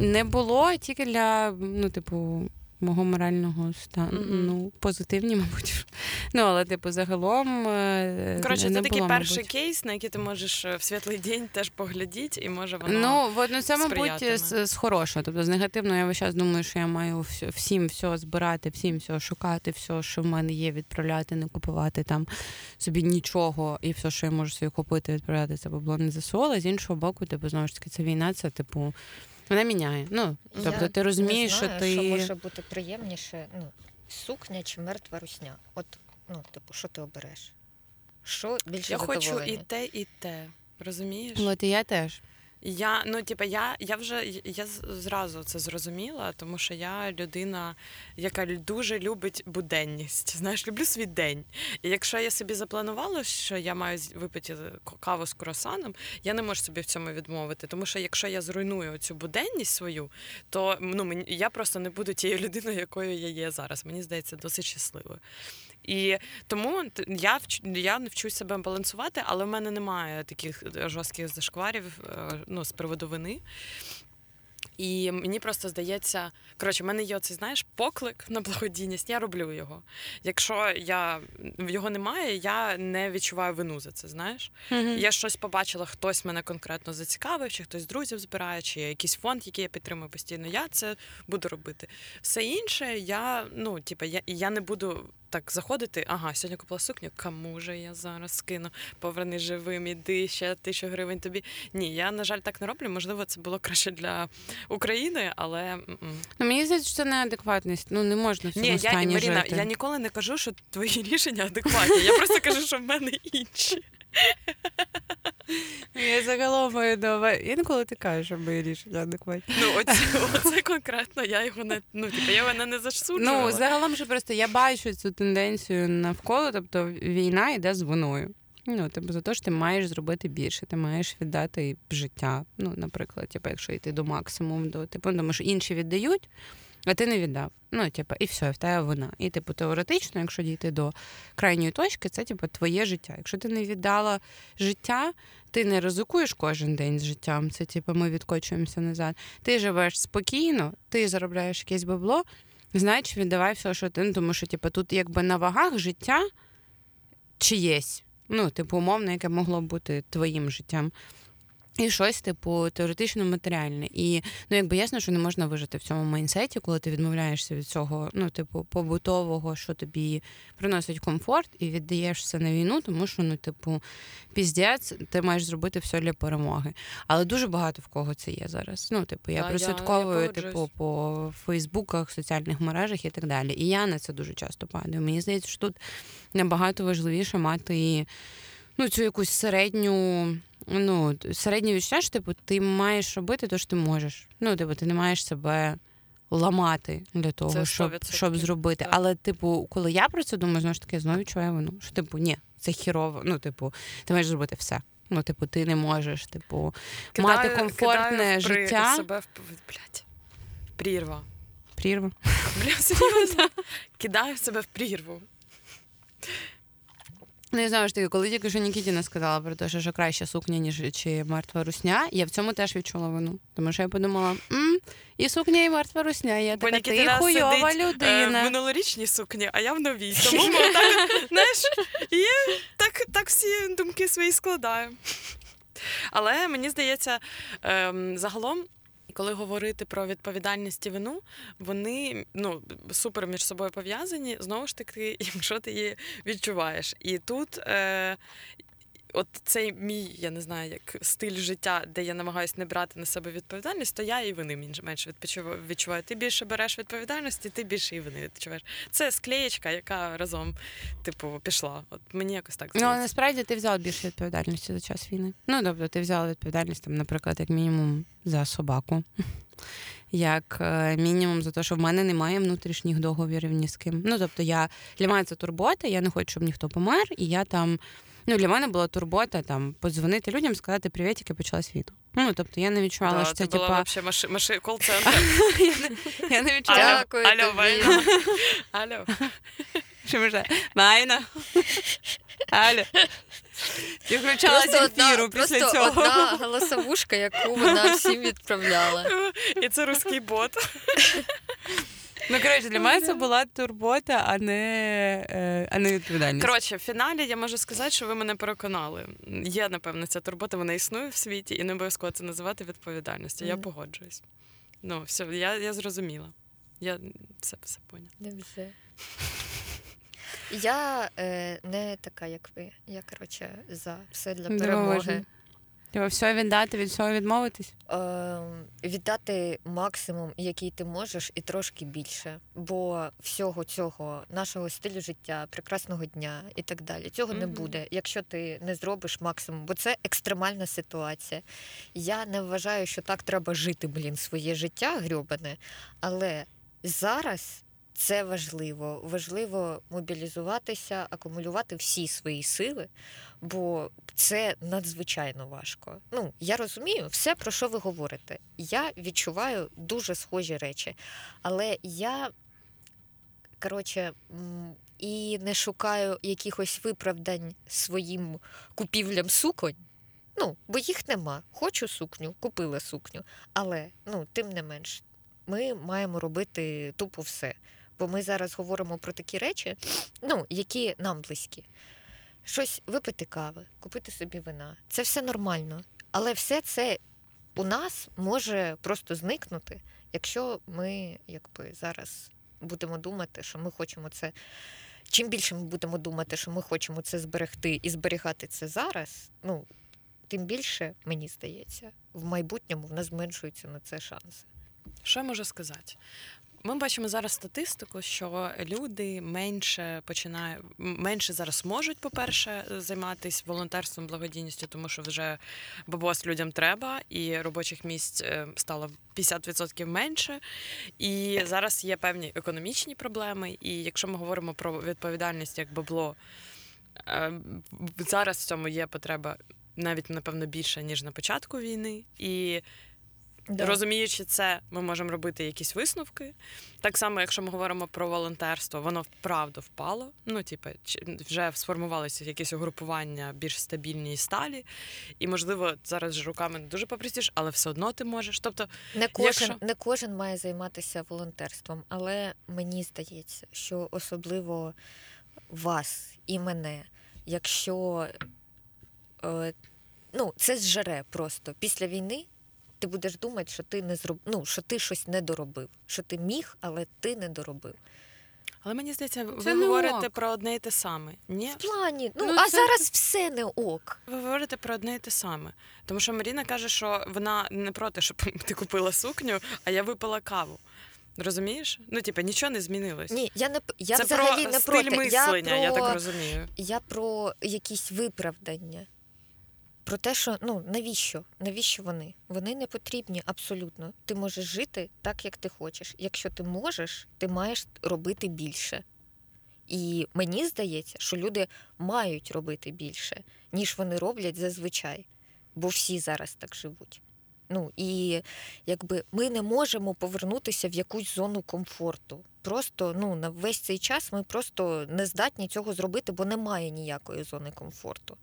Speaker 1: Не було тільки для, ну, типу, мого морального стану. Ну, позитивні, мабуть. Ну, але, типу, загалом. е,
Speaker 2: Коротше, це такий перший
Speaker 1: мабуть.
Speaker 2: кейс, на який ти можеш е, в світлий день теж поглядіти, і може воно.
Speaker 1: Ну, ну, це, мабуть, з, з хорошого. Тобто з негативного я весь час думаю, що я маю всім все збирати, всім все шукати, все, що в мене є, відправляти, не купувати там собі нічого, і все, що я можу собі купити, відправляти це бабло не ЗСУ, але з іншого боку, типу, знову ж таки, це війна, це типу. Вона міняє. Ну, тобто
Speaker 3: Я
Speaker 1: ти розумієш,
Speaker 3: не
Speaker 1: що ти.
Speaker 3: що може бути приємніше, ну, сукня чи мертва русня. От, ну, типу, що ти обереш? Що більше
Speaker 2: я хочу
Speaker 3: задоволення?
Speaker 2: і те, і те. Розумієш?
Speaker 1: От і я теж.
Speaker 2: Я ну, типа, я, я вже я зразу це зрозуміла, тому що я людина, яка дуже любить буденність. Знаєш, люблю свій день. І якщо я собі запланувала, що я маю випити каву з круасаном, я не можу собі в цьому відмовити. Тому що якщо я зруйную цю буденність свою, то ну мені я просто не буду тією людиною, якою я є зараз. Мені здається, досить щасливою. І тому я я не себе балансувати, але в мене немає таких е, жорстких зашкварів е, ну, з приводу вини. І мені просто здається, коротше, в мене є оцей, знаєш, поклик на благодійність, я роблю його. Якщо я його немає, я не відчуваю вину за це. Знаєш, я щось побачила, хтось мене конкретно зацікавив, чи хтось з друзів збирає, чи якийсь фонд, який я підтримую постійно. Я це буду робити. Все інше, я ну, типу, я, я не буду так заходити. Ага, сьогодні купила сукню. Кому же я зараз скину? Поверни живим, іди ще тисячу гривень тобі. Ні, я на жаль так не роблю. Можливо, це було краще для України, але.
Speaker 1: Ну, мені здається, що це неадекватність. Ну, не можна в цьому
Speaker 2: ні, я
Speaker 1: стані
Speaker 2: Маріна,
Speaker 1: жити.
Speaker 2: я ніколи не кажу, що твої рішення адекватні. Я просто кажу, що в мене інші.
Speaker 1: Я загалом маю на увазі. Інколи ти кажеш, що мої рішення адекватні.
Speaker 2: Ну, оце, оце конкретно, я його не ну, типу, я мене не засуджувала.
Speaker 1: Ну, загалом що просто я бачу цю тенденцію навколо, тобто війна йде з виною. Ну, типу, за те, що ти маєш зробити більше, ти маєш віддати життя. Ну, наприклад, типу, якщо йти до максимуму, до типу, тому що інші віддають, а ти не віддав. Ну, типу, і все, в тебе вина. І, типу, теоретично, якщо дійти до крайньої точки, це типу твоє життя. Якщо ти не віддала життя, ти не ризикуєш кожен день з життям. Це типу, ми відкочуємося назад. Ти живеш спокійно, ти заробляєш якесь бабло, значить, віддавай все, що ти. Ну, тому що, типу, тут якби на вагах життя чиєсь. Ну, типу, умовно, яке могло б бути твоїм життям. І щось, типу, теоретично матеріальне. І ну, якби ясно, що не можна вижити в цьому майнсеті, коли ти відмовляєшся від цього, ну, типу, побутового, що тобі приносить комфорт, і віддаєш все на війну, тому що, ну, типу, піздець, ти маєш зробити все для перемоги. Але дуже багато в кого це є зараз. Ну, типу, я
Speaker 2: я-
Speaker 1: прослідковую,
Speaker 2: я
Speaker 1: типу, по Фейсбуках, соціальних мережах і так далі. І я на це дуже часто падаю. Мені здається, що тут набагато важливіше мати ну, цю якусь середню. Ну, середнє відчуття, що типу, ти маєш робити те, що ти можеш. Ну, типу, ти не маєш себе ламати для того,
Speaker 2: Це
Speaker 1: щоб, щоб зробити.
Speaker 2: так.
Speaker 1: Але, типу, коли я про це думаю, знову ж таки, знову відчуваю вину. Що, типу, ні, це хірово. Ну, типу, ти маєш зробити все. Ну, типу, ти не можеш, типу, мати комфортне
Speaker 2: кидаю при-
Speaker 1: життя.
Speaker 2: себе в блядь, прірва.
Speaker 1: прірва.
Speaker 2: Бля, серйозно. Кидаю себе в прірву.
Speaker 1: Ну, я знаю ж таки, коли тільки що Нікітіна сказала про те, що, що краще сукня, ніж чи мертва русня, я в цьому теж відчула вину. Тому що я подумала, м і сукня, і мертва русня. Я така, ти
Speaker 2: Нікітіна
Speaker 1: хуйова
Speaker 2: сидить, Е,
Speaker 1: людина.
Speaker 2: в минулорічній сукні, а я в новій. Тому ми так, знаєш, і так, так всі думки свої складаю. Але мені здається, ем, загалом. Коли говорити про відповідальність і вину, вони ну супер між собою пов'язані. Знову ж таки, якщо ти її відчуваєш. І тут е, от цей мій, я не знаю, як стиль життя, де я намагаюся не брати на себе відповідальність, то я і вини менш- менше відчуваю. Ти більше береш відповідальності, ти більше і вини відчуваєш. Це склеєчка, яка разом, типу, пішла. От мені якось так
Speaker 1: Ну, але насправді ти взяла більше відповідальності за час війни. Ну, тобто, ти взяла відповідальність, там, наприклад, як мінімум за собаку. Як е, мінімум за те, що в мене немає внутрішніх договірів ні з ким. Ну, тобто, я для мене це турбота, я не хочу, щоб ніхто помер, і я там. Ну, для мене була турбота там подзвонити людям, сказати привіт, яке почалась війна. Ну, тобто я не відчувала,
Speaker 2: Да,
Speaker 1: що це
Speaker 2: це була
Speaker 1: типа.
Speaker 2: вообще маши, маши, кол-центр.
Speaker 1: я, не, я не відчувала,
Speaker 2: Алло,
Speaker 3: Дякую
Speaker 2: алло. Вайна. Алло.
Speaker 1: що вже Майна. Алло. Ти включала ефіру після
Speaker 3: просто
Speaker 1: цього.
Speaker 3: одна голосовушка, яку вона всім відправляла.
Speaker 2: І це русський бот.
Speaker 1: Ну, коротше, для мене це була турбота, а не, е, а не відповідальність.
Speaker 2: Коротше, в фіналі я можу сказати, що ви мене переконали. Є, напевно, ця турбота, вона існує в світі, і не обов'язково це називати відповідальністю. Я погоджуюсь. Ну, все, я, я зрозуміла. Я все, все поняла.
Speaker 3: Не все. Я е, не така, як ви. Я, коротше, за все для перемоги.
Speaker 1: Дивовижно. Все віддати, від всього відмовитись.
Speaker 3: Е, віддати максимум, який ти можеш, і трошки більше. Бо всього цього, нашого стилю життя, прекрасного дня і так далі, цього не буде, якщо ти не зробиш максимум, бо це екстремальна ситуація. Я не вважаю, що так треба жити, блін, своє життя грьобане, але зараз. Це важливо. Важливо мобілізуватися, акумулювати всі свої сили, бо це надзвичайно важко. Ну, я розумію все, про що ви говорите. Я відчуваю дуже схожі речі, але я, коротше, і не шукаю якихось виправдань своїм купівлям суконь. Ну, бо їх нема. Хочу сукню, купила сукню. Але ну, тим не менш, ми маємо робити тупо все. Бо ми зараз говоримо про такі речі, ну, які нам близькі. Щось випити кави, купити собі вина. Це все нормально. Але все це у нас може просто зникнути, якщо ми якби зараз будемо думати, що ми хочемо це чим більше ми будемо думати, що ми хочемо це зберегти і зберігати це зараз, ну тим більше, мені здається, в майбутньому в нас зменшуються на це шанси.
Speaker 2: Що я можу сказати? Ми бачимо зараз статистику, що люди менше починають менше зараз можуть, по-перше, займатися волонтерством, благодійністю, тому що вже бабос людям треба, і робочих місць е, стало 50% менше. І зараз є певні економічні проблеми. І якщо ми говоримо про відповідальність як бабло, е, зараз в цьому є потреба навіть напевно більше ніж на початку війни. І Розуміючи це, ми можемо робити якісь висновки. Так само, якщо ми говоримо про волонтерство, воно вправду впало. Ну, типу, вже сформувалися якісь угрупування більш стабільні і сталі. І, можливо, зараз ж руками не дуже попростіш, але все одно ти можеш. Тобто,
Speaker 3: не кожен,
Speaker 2: якщо...
Speaker 3: не кожен має займатися волонтерством, але мені здається, що особливо вас і мене, якщо е, ну, це зжере просто після війни ти будеш думати, що ти не зроб... ну, що ти щось не доробив, що ти міг, але ти не доробив.
Speaker 2: Але мені здається, ви це говорите про одне і те саме. Ні?
Speaker 3: В плані, ну, ну а це... зараз все не ок.
Speaker 2: Ви говорите про одне і те саме. Тому що Маріна каже, що вона не проти, щоб ти купила сукню, а я випила каву. Розумієш? Ну, типа, нічого не змінилось.
Speaker 3: Ні, я не я
Speaker 2: це
Speaker 3: взагалі
Speaker 2: про
Speaker 3: не
Speaker 2: стиль
Speaker 3: проти.
Speaker 2: мислення,
Speaker 3: я,
Speaker 2: я так розумію.
Speaker 3: Я про якісь виправдання. Про те, що ну навіщо? Навіщо вони? Вони не потрібні абсолютно. Ти можеш жити так, як ти хочеш. Якщо ти можеш, ти маєш робити більше. І мені здається, що люди мають робити більше, ніж вони роблять зазвичай, бо всі зараз так живуть. Ну і якби ми не можемо повернутися в якусь зону комфорту. Просто ну на весь цей час ми просто не здатні цього зробити, бо немає ніякої зони комфорту.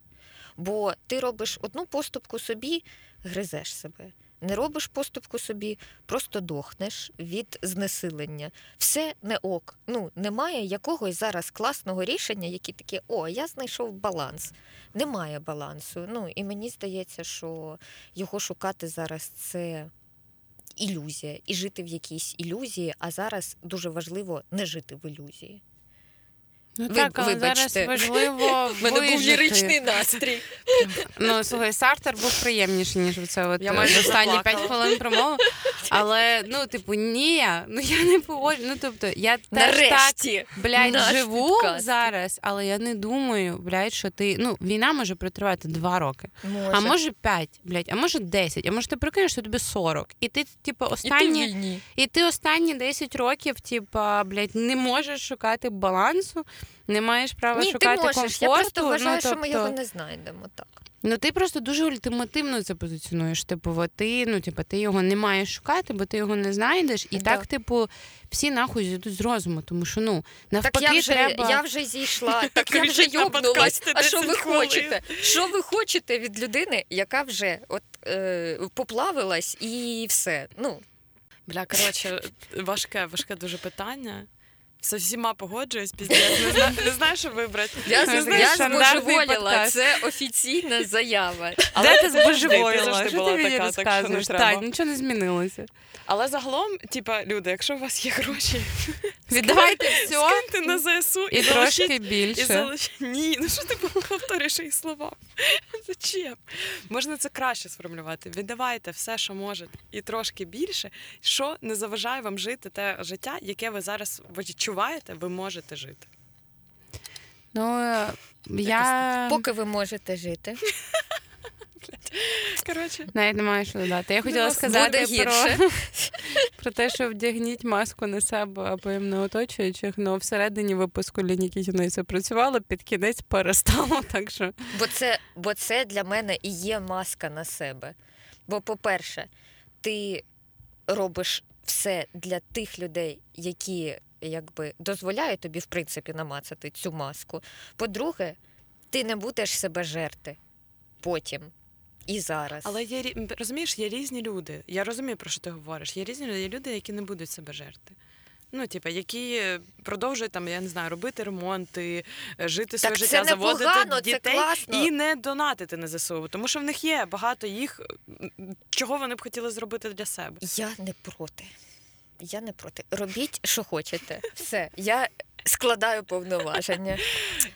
Speaker 3: Бо ти робиш одну поступку собі, гризеш себе. Не робиш поступку собі, просто дохнеш від знесилення. Все не ок. Ну, немає якогось зараз класного рішення, які такі, о, я знайшов баланс. Немає балансу. Ну і мені здається, що його шукати зараз це ілюзія, і жити в якійсь ілюзії, а зараз дуже важливо не жити в ілюзії.
Speaker 1: Ну Ви, так, але вибачте. зараз важливо
Speaker 3: В мене був ліричний настрій.
Speaker 1: Ну, слухай, Сартер був приємніший, ніж це от Я майже останні п'ять хвилин промови. Але, ну, типу, ні, ну я не погоджу. Ну, тобто, я теж так, блядь, живу підкаст. зараз, але я не думаю, блядь, що ти. Ну, війна може протривати два роки.
Speaker 3: Може.
Speaker 1: А може п'ять, блядь, а може десять, а може ти прикинеш, що тобі сорок. І ти, типу, останні.
Speaker 3: І ти,
Speaker 1: і ти останні 10 років, типу, блядь, не можеш шукати балансу не маєш права
Speaker 3: Ні,
Speaker 1: шукати
Speaker 3: ти можеш.
Speaker 1: комфорту.
Speaker 3: Я просто вважаю,
Speaker 1: ну, тобто...
Speaker 3: що ми його не знайдемо так.
Speaker 1: Ну ти просто дуже ультимативно це позиціонуєш. Типу, ти ну типу, ти його не маєш шукати, бо ти його не знайдеш, і да. так, типу, всі нахуй зійдуть з розуму, тому що ну навпаки,
Speaker 3: так я вже,
Speaker 1: треба...
Speaker 3: я вже зійшла, так я вже йобнулась. А що ви хочете? Що ви хочете від людини, яка вже от е, поплавилась і все? Ну
Speaker 2: бля, коротше, важке, важке дуже питання. З всіма погоджуюсь, піздець. Не знаю, не знаю, що вибрати.
Speaker 3: Я, не знаю, я збожеволіла. Це офіційна заява.
Speaker 1: Але ти збожеволіла? Що ти мені розказуєш? Так, нічого не змінилося.
Speaker 2: Але загалом, типа, люди, якщо у вас є гроші,
Speaker 1: віддавайте все
Speaker 2: скиньте на ЗСУ
Speaker 1: і, і трошки більше. І залиш...
Speaker 2: Ні, ну що ти повторюєш їх слова? Зачем? Можна це краще сформулювати. Віддавайте все, що можете, і трошки більше, що не заважає вам жити те життя, яке ви зараз відчуваєте, ви можете жити.
Speaker 1: Ну, е, я...
Speaker 3: Поки ви можете жити.
Speaker 2: Коротше.
Speaker 1: Навіть немає що додати. Я хотіла сказати про про те, що вдягніть маску на себе або їм не оточуючих, але всередині випуску Лінікітіної це працювало, під кінець перестало. так що...
Speaker 3: Бо це, Бо це для мене і є маска на себе. Бо, по-перше, ти робиш все для тих людей, які якби дозволяють тобі, в принципі, намацати цю маску. По-друге, ти не будеш себе жерти потім. І зараз.
Speaker 2: Але є розумієш, є різні люди. Я розумію, про що ти говориш. Є різні люди, є люди, які не будуть себе жерти. Ну, типу, які продовжують там, я не знаю, робити ремонти, е, жити своє
Speaker 3: так
Speaker 2: життя, заводити
Speaker 3: погано,
Speaker 2: дітей
Speaker 3: це
Speaker 2: і не донатити на ЗСУ. Тому що в них є багато їх, чого вони б хотіли зробити для себе.
Speaker 3: Я не проти. Я не проти. Робіть, що хочете. Все. Я Складаю повноваження.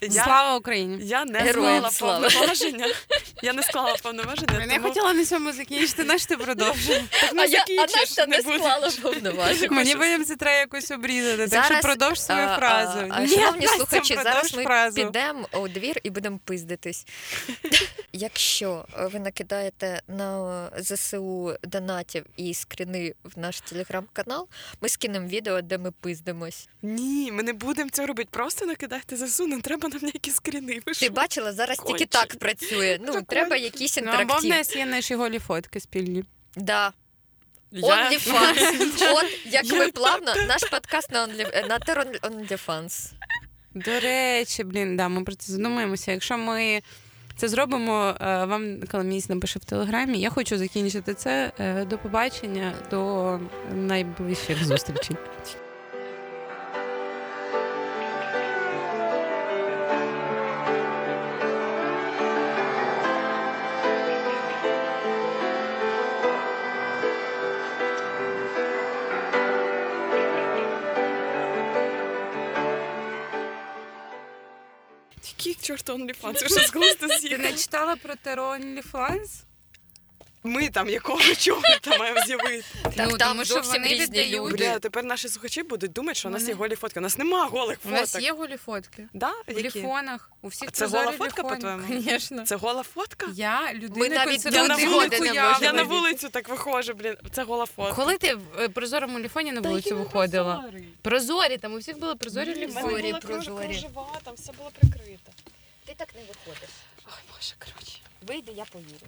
Speaker 2: Я,
Speaker 1: Слава Україні!
Speaker 2: я не
Speaker 3: Героям
Speaker 2: склала
Speaker 3: слава.
Speaker 2: повноваження. Я не склала повноваження.
Speaker 1: Я
Speaker 2: тому...
Speaker 1: хотіла на цьому закінчити, наш ти продовжуй.
Speaker 3: А я а Настя не склала повноваження.
Speaker 1: Мені це треба якось обрізати. Так
Speaker 3: Зараз,
Speaker 1: що продовж свою
Speaker 3: а,
Speaker 1: фразу.
Speaker 3: А, а,
Speaker 1: Ні,
Speaker 3: шановні
Speaker 1: Настя,
Speaker 3: слухачі,
Speaker 1: продовж
Speaker 3: зараз ми
Speaker 1: фразу.
Speaker 3: підемо у двір і будемо пиздитись. Якщо ви накидаєте на ЗСУ донатів і скріни в наш телеграм-канал, ми скинемо відео, де ми пиздимось.
Speaker 2: Ні, ми не будемо цього робити. Просто накидайте ЗСУ, не треба нам ніякі скріни. Ви
Speaker 3: Ти
Speaker 2: що?
Speaker 3: бачила, зараз тільки
Speaker 2: Кончені.
Speaker 3: так працює. Ну,
Speaker 2: Та
Speaker 3: треба якийсь
Speaker 1: Ну, або в
Speaker 3: інтерактив.
Speaker 1: нас є наші голі фотки спільні.
Speaker 3: Да. OnlyFans. От як ми плавно, наш подкаст на Only- на Тер OnlyFans.
Speaker 1: До речі, блін, да, ми про це задумаємося. Якщо ми це зробимо, е, вам Коломієць напише в телеграмі. Я хочу закінчити це. Е, До побачення, до найближчих зустрічей.
Speaker 2: Чорту OnlyFans? Ви що з глузду
Speaker 1: Ти не
Speaker 2: з'їхали?
Speaker 1: читала про Теро OnlyFans?
Speaker 2: Ми там якого чого там маємо з'явити?
Speaker 3: Так,
Speaker 1: Ну,
Speaker 3: там
Speaker 1: тому що
Speaker 3: зовсім
Speaker 1: вони
Speaker 3: різні
Speaker 1: віддають.
Speaker 3: люди.
Speaker 2: Бля, тепер наші слухачі будуть думати, що у нас є голі фотки. У нас нема голих
Speaker 1: У
Speaker 2: фоток.
Speaker 1: нас є голі фотки.
Speaker 2: Да?
Speaker 1: В
Speaker 2: Які?
Speaker 1: ліфонах. У всіх
Speaker 2: А це
Speaker 1: прозорі
Speaker 2: гола фотка,
Speaker 1: ліфони.
Speaker 2: по-твоєму?
Speaker 1: Звісно.
Speaker 2: Це гола фотка?
Speaker 1: Я людина
Speaker 3: навіть
Speaker 2: Я на,
Speaker 3: Ти
Speaker 2: вулицю,
Speaker 3: годи
Speaker 2: я, на вулицю так виходжу, блін. Це гола фотка.
Speaker 1: Коли ти в е, прозорому ліфоні на вулицю виходила? Прозорі, там у всіх були прозорі ліфони.
Speaker 2: мене
Speaker 3: Прозорі,
Speaker 2: кружева, там все було прикрито.
Speaker 3: Ти так не виходиш.
Speaker 2: Ой, боже, коротше.
Speaker 3: Вийди, я повірю.